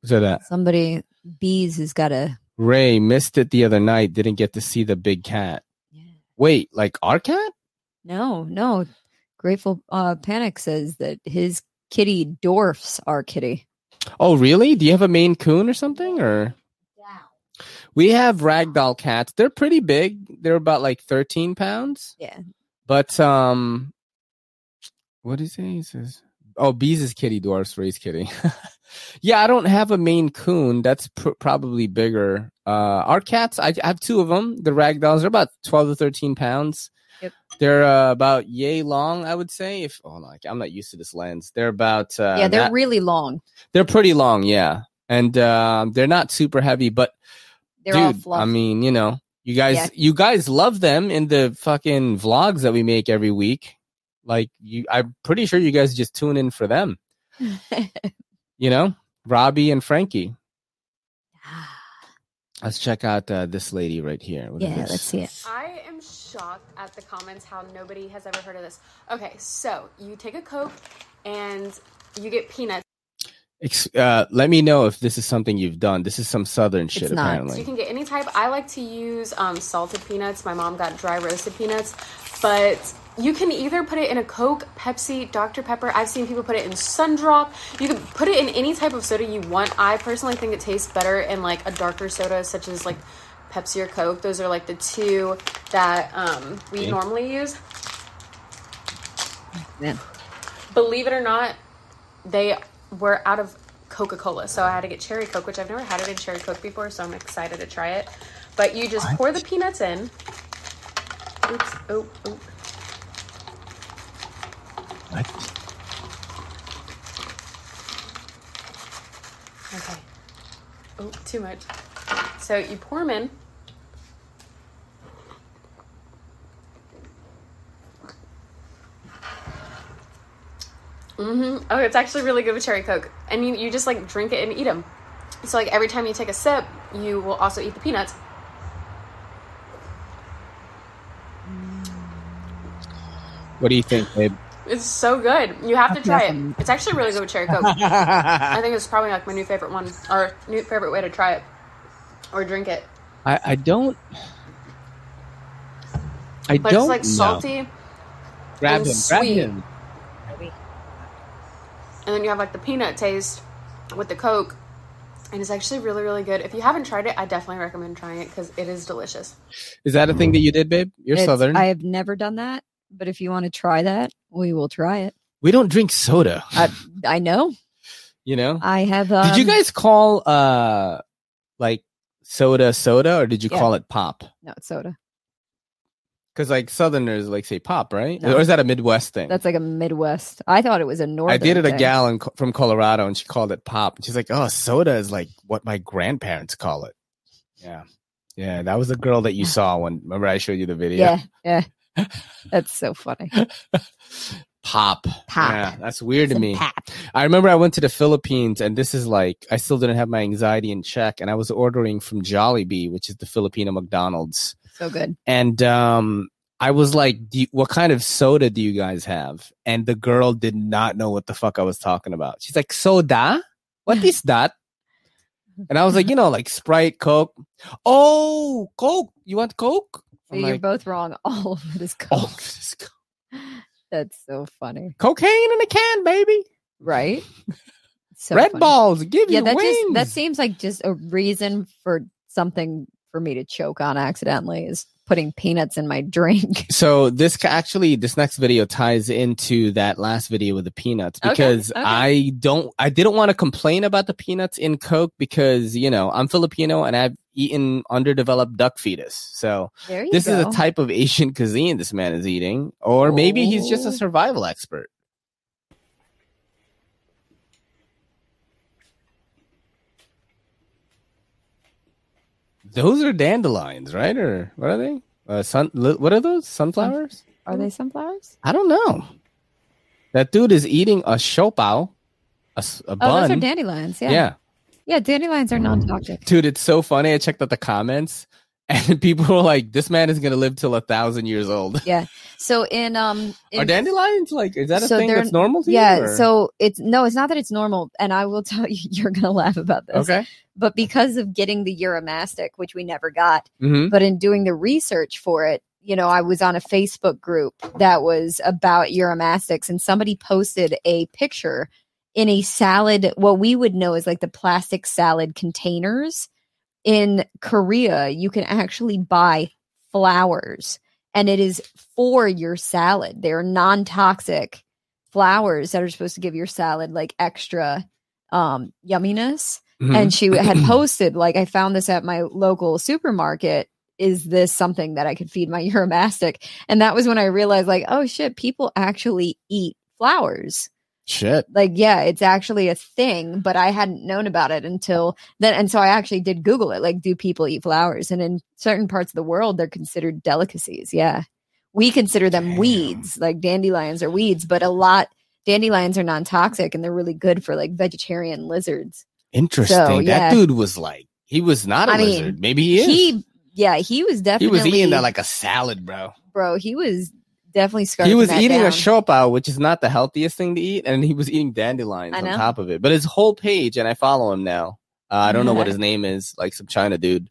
Speaker 1: Said that?
Speaker 2: Somebody, Bees has got a.
Speaker 1: Ray missed it the other night. Didn't get to see the big cat. Yeah. Wait, like our cat?
Speaker 2: No, no. Grateful uh, Panic says that his kitty dwarfs our kitty.
Speaker 1: Oh, really? Do you have a Maine Coon or something? Or we have ragdoll cats. They're pretty big. They're about like thirteen pounds.
Speaker 2: Yeah.
Speaker 1: But um, what he say? He says, "Oh, Bees is kitty, dwarfs Ray's kitty." yeah, I don't have a Maine Coon. That's pr- probably bigger. Uh, our cats, I, I have two of them. The ragdolls are about twelve to thirteen pounds.
Speaker 2: Yep.
Speaker 1: They're uh, about yay long, I would say. If oh, like I'm not used to this lens. They're about uh,
Speaker 2: yeah, they're
Speaker 1: that-
Speaker 2: really long.
Speaker 1: they're pretty long, yeah, and um, they're not super heavy, but
Speaker 2: They're all
Speaker 1: dude. I mean, you know, you guys,
Speaker 2: Yeah.
Speaker 1: you guys love them in the fucking vlogs that we make every week. Like you, I'm pretty sure you guys just tune in for them. You know, Robbie and Frankie. Let's check out uh, this lady right here. What is
Speaker 2: Yeah, let's see it.
Speaker 13: I am shocked at the comments how nobody has ever heard of this. Okay, so you take a Coke and you get peanuts.
Speaker 1: Uh, let me know if this is something you've done. This is some southern shit,
Speaker 13: So
Speaker 1: apparently.
Speaker 13: you can get any type. I like to use um, salted peanuts. My mom got dry roasted peanuts, but you can either put it in a Coke, Pepsi, Dr. Pepper. I've seen people put it in Sun Drop. You can put it in any type of soda you want. I personally think it tastes better in like a darker soda, such as like Pepsi or Coke. Those are like the two that um, we
Speaker 2: Okay.
Speaker 13: normally use.
Speaker 2: Man.
Speaker 13: Believe it or not, they were out of Coca Cola. So I had to get cherry Coke, which I've never had it in cherry Coke before, so I'm excited to try it. But you just pour the peanuts in. Oops. Oh, oh. Okay. Oh, too much. So you pour them in. Mm-hmm. Oh, it's actually really good with cherry coke, and you, you just like drink it and eat them. So like every time you take a sip, you will also eat the peanuts.
Speaker 1: What do you think, babe?
Speaker 13: It's so good. You have to try it. It's actually really good with cherry coke. I think it's probably like my new favorite one, or new favorite way to try it, or drink it.
Speaker 1: I, I don't. I
Speaker 13: But
Speaker 1: don't
Speaker 13: it's like
Speaker 1: know.
Speaker 13: salty,
Speaker 1: Grab
Speaker 13: and
Speaker 1: him, grab him.
Speaker 13: and then you have like the peanut taste with the coke, and it's actually really really good. If you haven't tried it, I definitely recommend trying it because it is delicious.
Speaker 1: Is that a thing that you did, babe? You're
Speaker 2: It's-
Speaker 1: southern.
Speaker 2: I have never done that, but if you want to try that, we will try it.
Speaker 1: we don't drink soda.
Speaker 2: I I know.
Speaker 1: You know.
Speaker 2: I have. Um,
Speaker 1: did you guys call uh like soda soda or did you
Speaker 2: Yeah.
Speaker 1: call it pop?
Speaker 2: No, it's soda.
Speaker 1: Because like Southerners like say pop, right?
Speaker 2: No.
Speaker 1: Or is that a Midwest thing?
Speaker 2: That's like a Midwest. I thought it was a North.
Speaker 1: I dated a
Speaker 2: thing.
Speaker 1: gal in, from Colorado and she called it pop. And she's like, "Oh, soda is like what my grandparents call it." Yeah, yeah, that was the girl that you saw when. Remember, I showed you the video.
Speaker 2: Yeah, yeah. That's so funny.
Speaker 1: Pop.
Speaker 2: Pop.
Speaker 1: Yeah, that's weird to me.
Speaker 2: pop.
Speaker 1: I remember I went to the Philippines and this is like I still didn't have my anxiety in check and I was ordering from Jollibee, which is the Filipino McDonald's.
Speaker 2: So good.
Speaker 1: And um I was like, do you, what kind of soda do you guys have? And the girl did not know what the fuck I was talking about. She's like, soda? What is that? And I was like, you know, like Sprite, Coke. Oh, Coke. You want Coke? I'm
Speaker 2: you're
Speaker 1: like,
Speaker 2: both wrong. All of it is Coke.
Speaker 1: All of it is
Speaker 2: Coke. That's so funny.
Speaker 1: Cocaine in a can, baby.
Speaker 2: Right? So
Speaker 1: Red
Speaker 2: funny.
Speaker 1: balls give
Speaker 2: Yeah,
Speaker 1: you
Speaker 2: that
Speaker 1: wings.
Speaker 2: just that seems like just a reason for something for me to choke on accidentally is putting peanuts in my drink.
Speaker 1: So this actually, this next video ties into that last video with the peanuts
Speaker 2: Okay,
Speaker 1: because
Speaker 2: okay.
Speaker 1: I don't, I didn't want to complain about the peanuts in Coke because you know I'm Filipino and I've eaten underdeveloped duck fetus. So this is a type of Asian cuisine this man is eating, or maybe he's just a
Speaker 2: Oh.
Speaker 1: survival expert. Those are dandelions, right? Or what are they? Uh, sun. What are those? Sunflowers?
Speaker 2: Are they sunflowers?
Speaker 1: I don't know. That dude is eating a siopao, a, a
Speaker 2: Oh,
Speaker 1: bun.
Speaker 2: those are dandelions. Yeah.
Speaker 1: yeah.
Speaker 2: Yeah, dandelions are non-toxic.
Speaker 1: Dude, it's so funny. I checked out the comments, and people were like, "This man is gonna live till a thousand years old."
Speaker 2: Yeah. So in um in,
Speaker 1: Are dandelions like? Is that a
Speaker 2: so
Speaker 1: thing that's normal to you?
Speaker 2: yeah, so it's no, it's not that it's normal, and I will tell you, you're gonna laugh about this.
Speaker 1: okay.
Speaker 2: But because of getting the Uromastyx, which we never got,
Speaker 1: Mhm.
Speaker 2: but in doing the research for it, you know, I was on a Facebook group that was about Euromastics, and somebody posted a picture in a salad, what we would know is like the plastic salad containers. In Korea, you can actually buy flowers, and it is for your salad. They're non toxic flowers that are supposed to give your salad like extra um, yumminess
Speaker 1: Mhm.
Speaker 2: and she had posted like i found this at my local supermarket is this something that i could feed my uromastyx and that was when i realized like oh shit people actually eat flowers
Speaker 1: Shit.
Speaker 2: like yeah it's actually a thing but i hadn't known about it until then and so i actually did google it like do people eat flowers and in certain parts of the world they're considered delicacies yeah we consider them weeds like dandelions are weeds but a lot dandelions are non-toxic and they're really good for like vegetarian lizards
Speaker 1: Interesting.
Speaker 2: So,
Speaker 1: That dude was like, he was not a
Speaker 2: I mean,
Speaker 1: lizard. Maybe he is.
Speaker 2: He, yeah, he was definitely.
Speaker 1: He was eating uh, that like a salad, bro.
Speaker 2: bro. He was definitely scarfing
Speaker 1: he was
Speaker 2: that
Speaker 1: eating
Speaker 2: down.
Speaker 1: a siopao, which is not the healthiest thing to eat, and he was eating dandelions on top of it. But his whole page, and I follow him now. Uh, I don't know what his name is, like some China dude.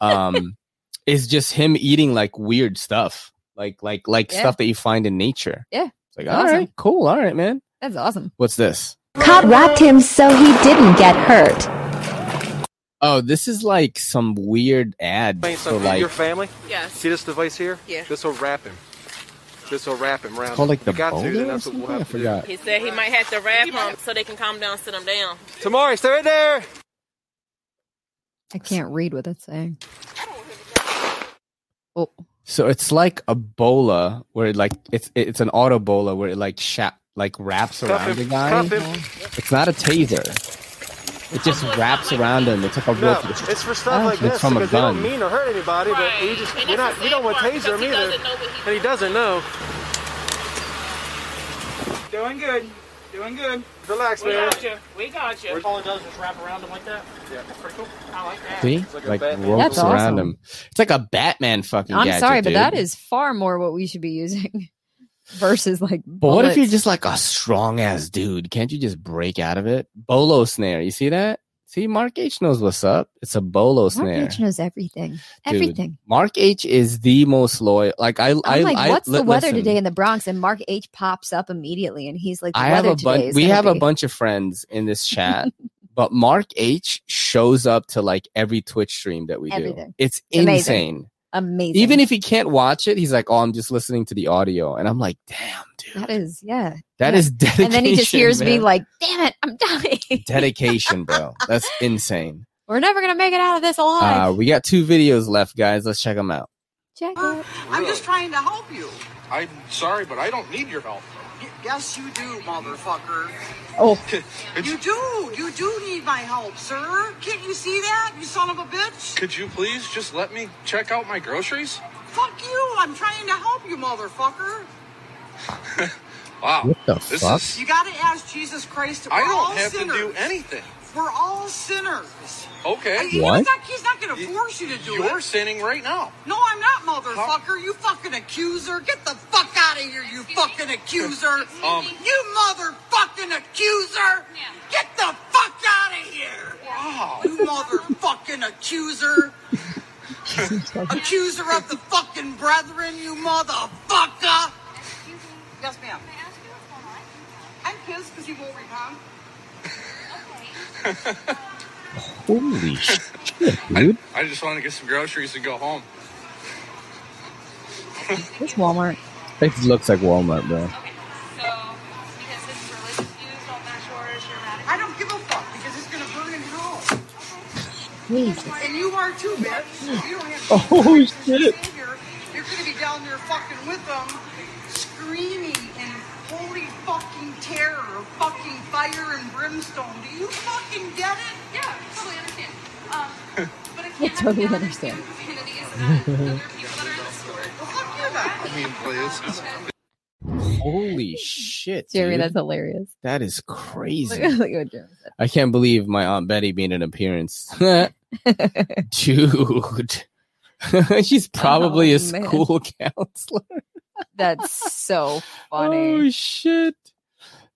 Speaker 1: Um, is just him eating like weird stuff, like like like
Speaker 2: Yeah.
Speaker 1: stuff that you find in nature.
Speaker 2: Yeah,
Speaker 1: It's like,
Speaker 2: That's
Speaker 1: all right, cool, all right, man.
Speaker 2: That's awesome.
Speaker 1: What's this?
Speaker 14: Cop wrapped him so he didn't get hurt.
Speaker 1: Oh, this is like some weird ad
Speaker 15: Explain
Speaker 1: for like
Speaker 15: your family?
Speaker 16: Yes.
Speaker 15: See this device here?
Speaker 16: Yeah.
Speaker 15: This will wrap him. This will wrap him around.
Speaker 1: it's called like the
Speaker 15: you got to, then that's what we'll
Speaker 1: something. I
Speaker 15: have to do.
Speaker 1: forgot.
Speaker 16: He said he might have to wrap him so they can calm down, sit him down.
Speaker 15: Tamari, stay right there.
Speaker 2: I can't read what it's saying. Oh,
Speaker 1: So it's like a bola where it like it's it's an auto bola where it like sha- like wraps around
Speaker 15: him.
Speaker 1: the guy. It's not a taser. It just wraps around him. It's like a
Speaker 15: No, it's for stuff like
Speaker 1: It's
Speaker 15: this
Speaker 1: from a
Speaker 15: because they don't
Speaker 1: gun.
Speaker 15: mean to hurt anybody, but you just you're not you don't want to taser him either, and he doesn't know.
Speaker 17: Doing good. Doing good.
Speaker 15: Relax,
Speaker 16: We
Speaker 15: man.
Speaker 16: got you. We got you.
Speaker 17: All it does is wrap around him like that.
Speaker 15: Yeah.
Speaker 17: That's pretty cool.
Speaker 16: I like that.
Speaker 1: See,
Speaker 15: It's like a
Speaker 1: like,
Speaker 15: Batman.
Speaker 1: ropes
Speaker 2: That's
Speaker 1: around
Speaker 2: awesome.
Speaker 1: him. It's like a Batman fucking.
Speaker 2: I'm
Speaker 1: gadget,
Speaker 2: sorry, but
Speaker 1: dude.
Speaker 2: that is far more what we should be using versus like.
Speaker 1: But what if you're just like a strong ass dude? Can't you just break out of it? Bolo snare. You see that? See, Mark H knows what's up. It's a bolo
Speaker 2: Mark
Speaker 1: snare.
Speaker 2: H knows everything.
Speaker 1: Dude,
Speaker 2: Everything.
Speaker 1: Mark H is the most loyal. Like I,
Speaker 2: I'm
Speaker 1: I,
Speaker 2: like,
Speaker 1: I
Speaker 2: what's the
Speaker 1: li-
Speaker 2: weather
Speaker 1: listen,
Speaker 2: today in the Bronx? And Mark H pops up immediately, and he's like, the
Speaker 1: I have a bunch. We have a bunch of friends in this chat, but Mark H shows up to like every Twitch stream that we do. It's
Speaker 2: It's
Speaker 1: insane.
Speaker 2: amazing.
Speaker 1: Even if he can't watch it, he's like, "Oh, I'm just listening to the audio," and I'm like, "Damn, dude,
Speaker 2: that is, yeah,
Speaker 1: that
Speaker 2: yeah.
Speaker 1: is dedication."
Speaker 2: And then he just hears me like, "Damn it, I'm dying.
Speaker 1: dedication, bro. That's insane.
Speaker 2: We're never gonna make it out of this alive."
Speaker 1: Uh, we got two videos left, guys. Let's check them out.
Speaker 2: Check it.
Speaker 17: I'm just trying to help you.
Speaker 18: I'm sorry, but I don't need your help.
Speaker 17: Y- Yes, you do, motherfucker.
Speaker 2: Oh,
Speaker 17: You do. You do need my help, sir. Can't you see that, you son of a bitch?
Speaker 18: Could you please just let me check out my groceries?
Speaker 17: Fuck you. I'm trying to help you, motherfucker.
Speaker 18: Wow.
Speaker 1: What the
Speaker 18: this
Speaker 1: fuck?
Speaker 18: Is,
Speaker 17: You gotta ask Jesus Christ. We're
Speaker 18: I don't have
Speaker 17: sinners.
Speaker 18: to do anything.
Speaker 17: We're all sinners.
Speaker 18: Okay.
Speaker 17: He-
Speaker 1: What?
Speaker 17: He's not, he's not gonna force you to do it.
Speaker 18: You're sinning right now.
Speaker 17: No, I'm not, motherfucker. You fucking accuser. Get the fuck out of here, you fucking accuser.
Speaker 18: Um.
Speaker 17: you motherfucking accuser. Get the fuck out of here.
Speaker 18: Wow.
Speaker 17: You motherfucking accuser. accuser of the fucking brethren, you motherfucker. Yes, ma'am. I'm pissed because you won't respond.
Speaker 1: Holy shit,
Speaker 18: I,
Speaker 1: dude.
Speaker 18: I just want to get some groceries and go home.
Speaker 2: It's Walmart.
Speaker 1: It looks like Walmart, bro.
Speaker 17: I don't give a fuck because it's gonna burn in hell.
Speaker 2: Jesus.
Speaker 17: And you are too, bitch. You don't have
Speaker 1: Oh, shit.
Speaker 17: stay. You're gonna be down there fucking with them, screaming in holy fucking terror of fucking fire and brimstone. Do you fucking get it? Yeah, totally understand. Um, but I
Speaker 2: I totally understand.
Speaker 18: I mean.
Speaker 1: Holy shit,
Speaker 2: Jeremy,
Speaker 1: dude.
Speaker 2: that's hilarious.
Speaker 1: That is crazy.
Speaker 2: look what Jeremy said.
Speaker 1: I can't believe my aunt Betty made an appearance. Dude. She's probably
Speaker 2: Oh,
Speaker 1: a
Speaker 2: man.
Speaker 1: school counselor.
Speaker 2: That's so funny.
Speaker 1: Oh shit.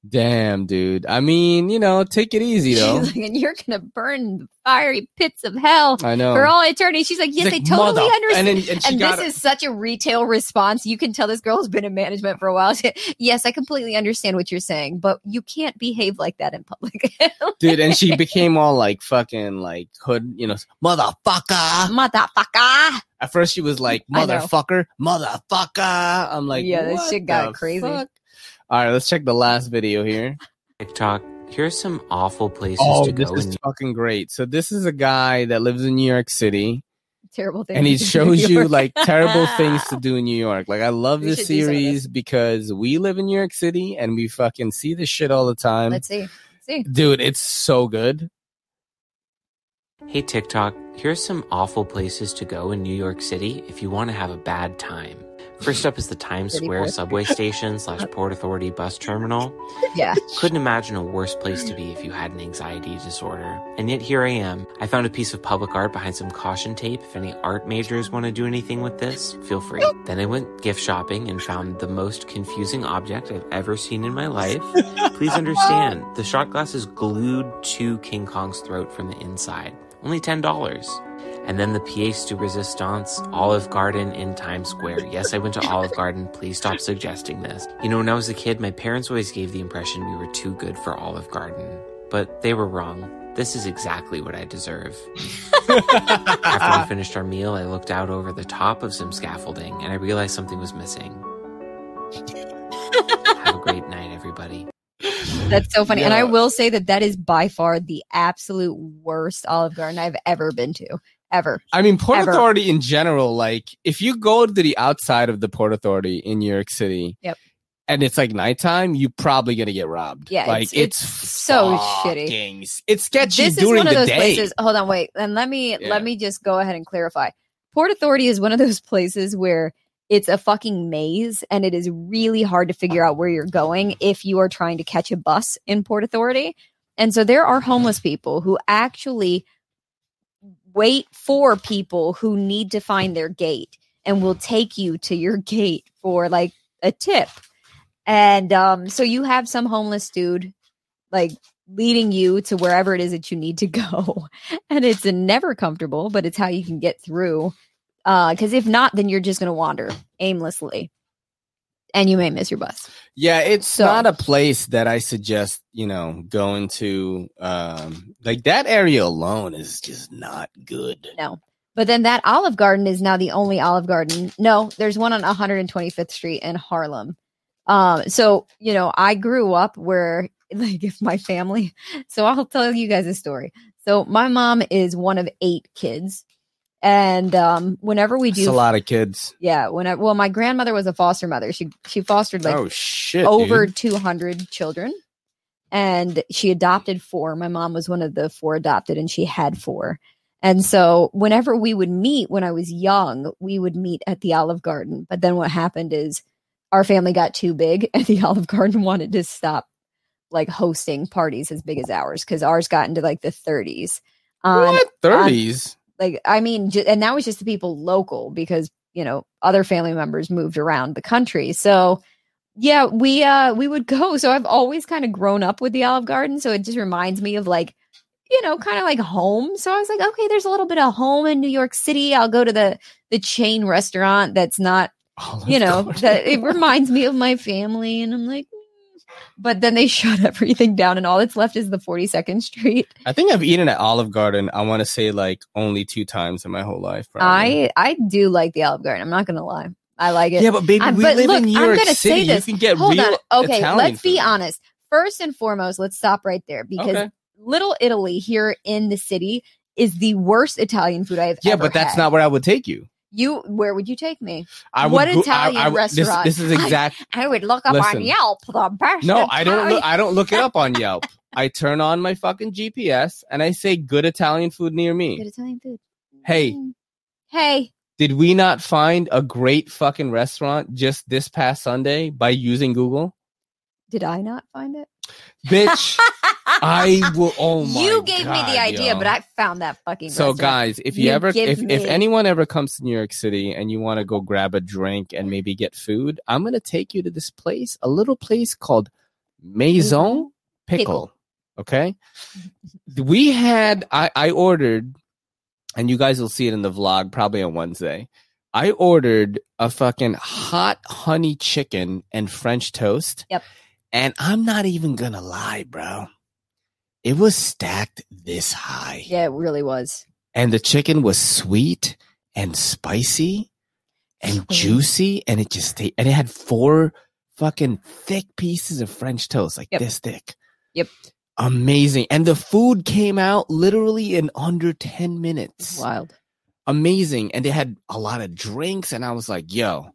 Speaker 1: Damn, dude. I mean, you know, take it easy though.
Speaker 2: She's like, and you're gonna burn the fiery pits of hell
Speaker 1: I know.
Speaker 2: for all eternity. She's like, yes,
Speaker 1: She's
Speaker 2: I totally
Speaker 1: "Mother-"
Speaker 2: understand.
Speaker 1: and
Speaker 2: And,
Speaker 1: then- and she got
Speaker 2: this is such a retail response. You can tell this girl has been in management for a while. yes, I completely understand what you're saying, but you can't behave like that in public.
Speaker 1: Dude, and she became all like fucking like hood, you know, motherfucker.
Speaker 2: Motherfucker.
Speaker 1: At first she was like, motherfucker, motherfucker. I'm like,
Speaker 2: Yeah, this shit got crazy.
Speaker 1: fuck? All right, let's check the last video here.
Speaker 19: TikTok. Here's some awful places
Speaker 1: Oh,
Speaker 19: to
Speaker 1: this is
Speaker 19: in
Speaker 1: fucking great. So this is a guy that lives in New York City.
Speaker 2: Terrible thing.
Speaker 1: and he
Speaker 2: to do in
Speaker 1: shows you like terrible things to do in New York. Like I love
Speaker 2: We
Speaker 1: this
Speaker 2: should do
Speaker 1: series because we live in New York City and we fucking see this shit all the time.
Speaker 2: Let's see. Let's see.
Speaker 1: Dude, it's so good.
Speaker 19: Hey TikTok, here's some awful places to go in New York City if you want to have a bad time. First up is the Times Square subway station slash Port Authority bus terminal.
Speaker 2: Yeah.
Speaker 19: Couldn't imagine a worse place to be if you had an anxiety disorder. And yet here I am. I found a piece of public art behind some caution tape. If any art majors want to do anything with this, feel free. Then I went gift shopping and found the most confusing object I've ever seen in my life. Please understand, the shot glass is glued to King Kong's throat from the inside. Only $10. And then the pièce de resistance, Olive Garden in Times Square. Yes, I went to Olive Garden. Please stop suggesting this. You know, when I was a kid, my parents always gave the impression we were too good for Olive Garden. But they were wrong. This is exactly what I deserve. After we finished our meal, I looked out over the top of some scaffolding and I realized something was missing. Have a great night, everybody.
Speaker 2: That's so funny. And I will say that that is by far the absolute worst Olive Garden I've ever been to. Ever.
Speaker 1: I mean, Port
Speaker 2: Ever.
Speaker 1: Authority in general, like if you go to the outside of the Port Authority in New York City,
Speaker 2: Yep.
Speaker 1: and it's like nighttime, you probably gonna get robbed.
Speaker 2: Yeah,
Speaker 1: like
Speaker 2: it's- it's so shitty.
Speaker 1: It's sketchy
Speaker 2: This is one of those
Speaker 1: day.
Speaker 2: places. Hold on, wait. And let me
Speaker 1: Yeah.
Speaker 2: let me just go ahead and clarify. Port Authority is one of those places where it's a fucking maze and it is really hard to figure out where you're going if you are trying to catch a bus in Port Authority. And so there are homeless people who actually wait for people who need to find their gate and will take you to your gate for like a tip. And um, so you have some homeless dude like leading you to wherever it is that you need to go. And it's never comfortable, but it's how you can get through. Because if not, then you're just going to wander aimlessly and you may miss your bus.
Speaker 1: Yeah, it's
Speaker 2: So-
Speaker 1: not a place that I suggest, you know, going to. Um, like that area alone is just not good.
Speaker 2: No. But then that Olive Garden is now the only Olive Garden. No, there's one on 125th Street in Harlem. Um, so you know, I grew up where like if my family. So I'll tell you guys a story. So my mom is one of eight kids, and um, whenever we
Speaker 1: It's
Speaker 2: do
Speaker 1: a lot of kids.
Speaker 2: Yeah, when I, well, my grandmother was a foster mother. She she fostered like
Speaker 1: oh shit!
Speaker 2: over
Speaker 1: dude.
Speaker 2: 200 children and she adopted four. My mom was one of the four adopted and she had four. And so whenever we would meet when I was young, we would meet at the Olive Garden. But then what happened is our family got too big and the Olive Garden wanted to stop like hosting parties as big as ours because ours got into like the 30s. on-
Speaker 1: What?
Speaker 2: on-
Speaker 1: 30s?
Speaker 2: Like I mean, ju- and that was just the people local because you know other family members moved around the country. So yeah, we uh we would go. So I've always kind of grown up with the Olive Garden, so it just reminds me of like you know kind of like home. So I was like, okay, there's a little bit of home in New York City. I'll go to the the chain restaurant that's not you know, that it reminds me of my family, and I'm like. But then they shut everything down, and all that's left is the 42nd Street.
Speaker 1: I think I've eaten at Olive Garden. I want to say like only two times in my whole life. probably.
Speaker 2: I I do like the Olive Garden. I'm not gonna lie. I like it.
Speaker 1: Yeah, but baby,
Speaker 2: I-
Speaker 1: we live in New York
Speaker 2: I'm gonna
Speaker 1: City.
Speaker 2: say
Speaker 1: You
Speaker 2: this.
Speaker 1: can get
Speaker 2: Hold
Speaker 1: real
Speaker 2: on. Okay,
Speaker 1: Italian
Speaker 2: let's be honest. First and foremost, let's stop right there because
Speaker 1: Okay.
Speaker 2: Little Italy here in the city is the worst Italian food I have
Speaker 1: Yeah, but that's
Speaker 2: had.
Speaker 1: not where I would take you.
Speaker 2: You, where would you take me?
Speaker 1: I would
Speaker 2: what
Speaker 1: go-
Speaker 2: Italian
Speaker 1: I this-
Speaker 2: restaurant?
Speaker 1: this is exact-
Speaker 2: I, I would look up
Speaker 1: Listen.
Speaker 2: on Yelp the best.
Speaker 1: No, I don't. Look, I don't look it up on Yelp. I turn on my fucking GPS and I say good Italian food near me.
Speaker 2: Good Italian food.
Speaker 1: Hey, mm.
Speaker 2: Hey,
Speaker 1: did we not find a great fucking restaurant just this past Sunday by using Google?
Speaker 2: Did I not find it?
Speaker 1: Bitch, I will. Oh my
Speaker 2: you gave me the idea,
Speaker 1: yo.
Speaker 2: but I found that fucking.
Speaker 1: So
Speaker 2: restaurant.
Speaker 1: guys, if you, ever
Speaker 2: give
Speaker 1: if, if
Speaker 2: me-
Speaker 1: anyone ever comes to New York City and you want to go grab a drink and maybe get food, I'm going to take you to this place, a little place called Maison Pickle.
Speaker 2: Pickle.
Speaker 1: Okay? We had I I ordered and you guys will see it in the vlog probably on Wednesday. I ordered a fucking hot honey chicken and french toast.
Speaker 2: Yep.
Speaker 1: And I'm not even going to lie, bro. It was stacked this high.
Speaker 2: Yeah, it really was.
Speaker 1: and the chicken was sweet and spicy and juicy and it just ta- and it had four fucking thick pieces of french toast like this thick.
Speaker 2: Yep.
Speaker 1: amazing. And the food came out literally in under 10 minutes.
Speaker 2: Wild.
Speaker 1: Amazing. And they had a lot of drinks and i was like yo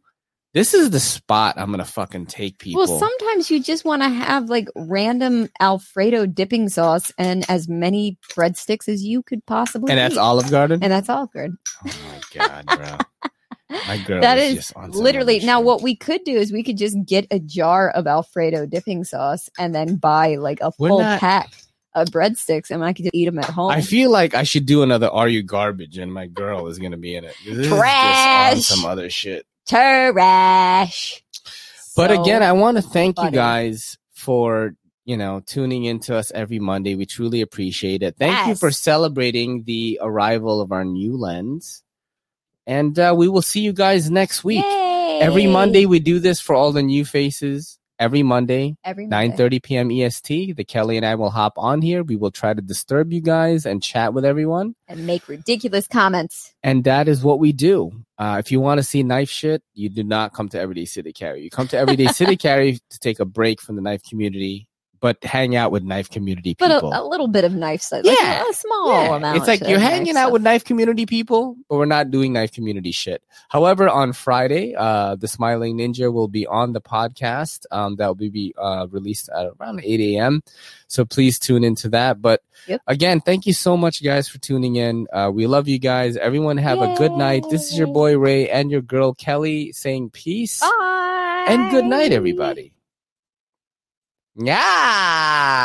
Speaker 1: this is the spot i'm gonna fucking take people
Speaker 2: Well, sometimes you just want to have like random Alfredo dipping sauce and as many breadsticks as you could possibly.
Speaker 1: and that's olive garden
Speaker 2: And that's Olive Garden.
Speaker 1: Oh my god bro my girl
Speaker 2: that
Speaker 1: is
Speaker 2: is
Speaker 1: just on
Speaker 2: literally now. What we could do is we could just get a jar of Alfredo dipping sauce and then buy like a
Speaker 1: We're
Speaker 2: full
Speaker 1: not-
Speaker 2: pack of breadsticks, and I could just eat them at home.
Speaker 1: I feel like I should do another Are You Garbage and my girl is gonna be in it. This is just on
Speaker 2: Trash.
Speaker 1: some other shit.
Speaker 2: Trash.
Speaker 1: But
Speaker 2: So
Speaker 1: again, I want to thank you guys for you know tuning into us every Monday. We truly appreciate it. Thank you for celebrating the arrival of our new lens. And uh, we will see you guys next week. Every Monday we do this for all the new faces. Every Monday,
Speaker 2: Every Monday.
Speaker 1: 9:30 p.m. EST. The Kelly and I will hop on here. We will try to disturb you guys and chat with everyone.
Speaker 2: and make ridiculous comments.
Speaker 1: And that is what we do. Uh, if you want to see knife shit, you do not come to Everyday City Carry. You come to Everyday City Carry to take a break from the knife community, but hang out with knife community
Speaker 2: But
Speaker 1: people.
Speaker 2: a, a little bit of knife side,
Speaker 1: Yeah.
Speaker 2: like a small
Speaker 1: Yeah.
Speaker 2: amount.
Speaker 1: It's like you're hanging out
Speaker 2: stuff.
Speaker 1: with knife community people, but we're not doing knife community shit. However, on Friday, uh, the Smiling Ninja will be on the podcast. Um, that will be uh, released at around 8 a.m. So please tune into that. But
Speaker 2: Yep.
Speaker 1: again, thank you so much, guys, for tuning in. Uh, we love you guys. Everyone have a good night. This is your boy Ray and your girl Kelly saying peace
Speaker 2: Bye.
Speaker 1: and good night, everybody. Yeah.